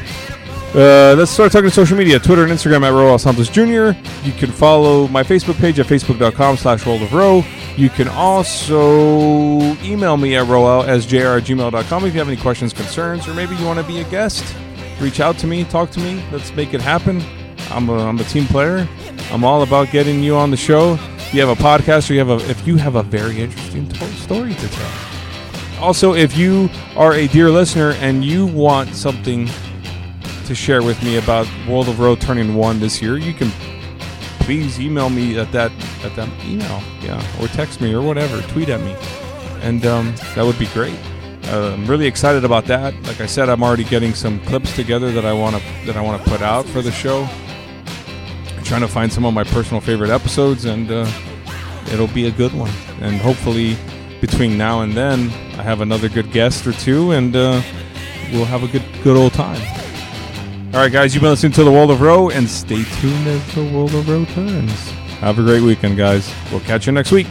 uh, let's start talking to social media. Twitter and Instagram at Roel Santos Jr. You can follow my Facebook page at facebook.com slash world of row. You can also email me at roelsjr at gmail.com if you have any questions, concerns, or maybe you want to be a guest. Reach out to me, talk to me. Let's make it happen. I'm a, I'm a team player. I'm all about getting you on the show. If you have a podcast or you have a, if you have a very interesting to- story to tell. Also, if you are a dear listener and you want something to share with me about World of Row turning one this year, you can please email me at that at that email, yeah, or text me or whatever, tweet at me, and um, that would be great. Uh, I'm really excited about that. Like I said, I'm already getting some clips together that I want to that I want to put out for the show. I'm trying to find some of my personal favorite episodes, and uh, it'll be a good one. And hopefully, between now and then, I have another good guest or two, and uh, we'll have a good good old time. All right, guys, you've been listening to the World of Row, and stay tuned as the World of Row turns. Have a great weekend, guys. We'll catch you next week.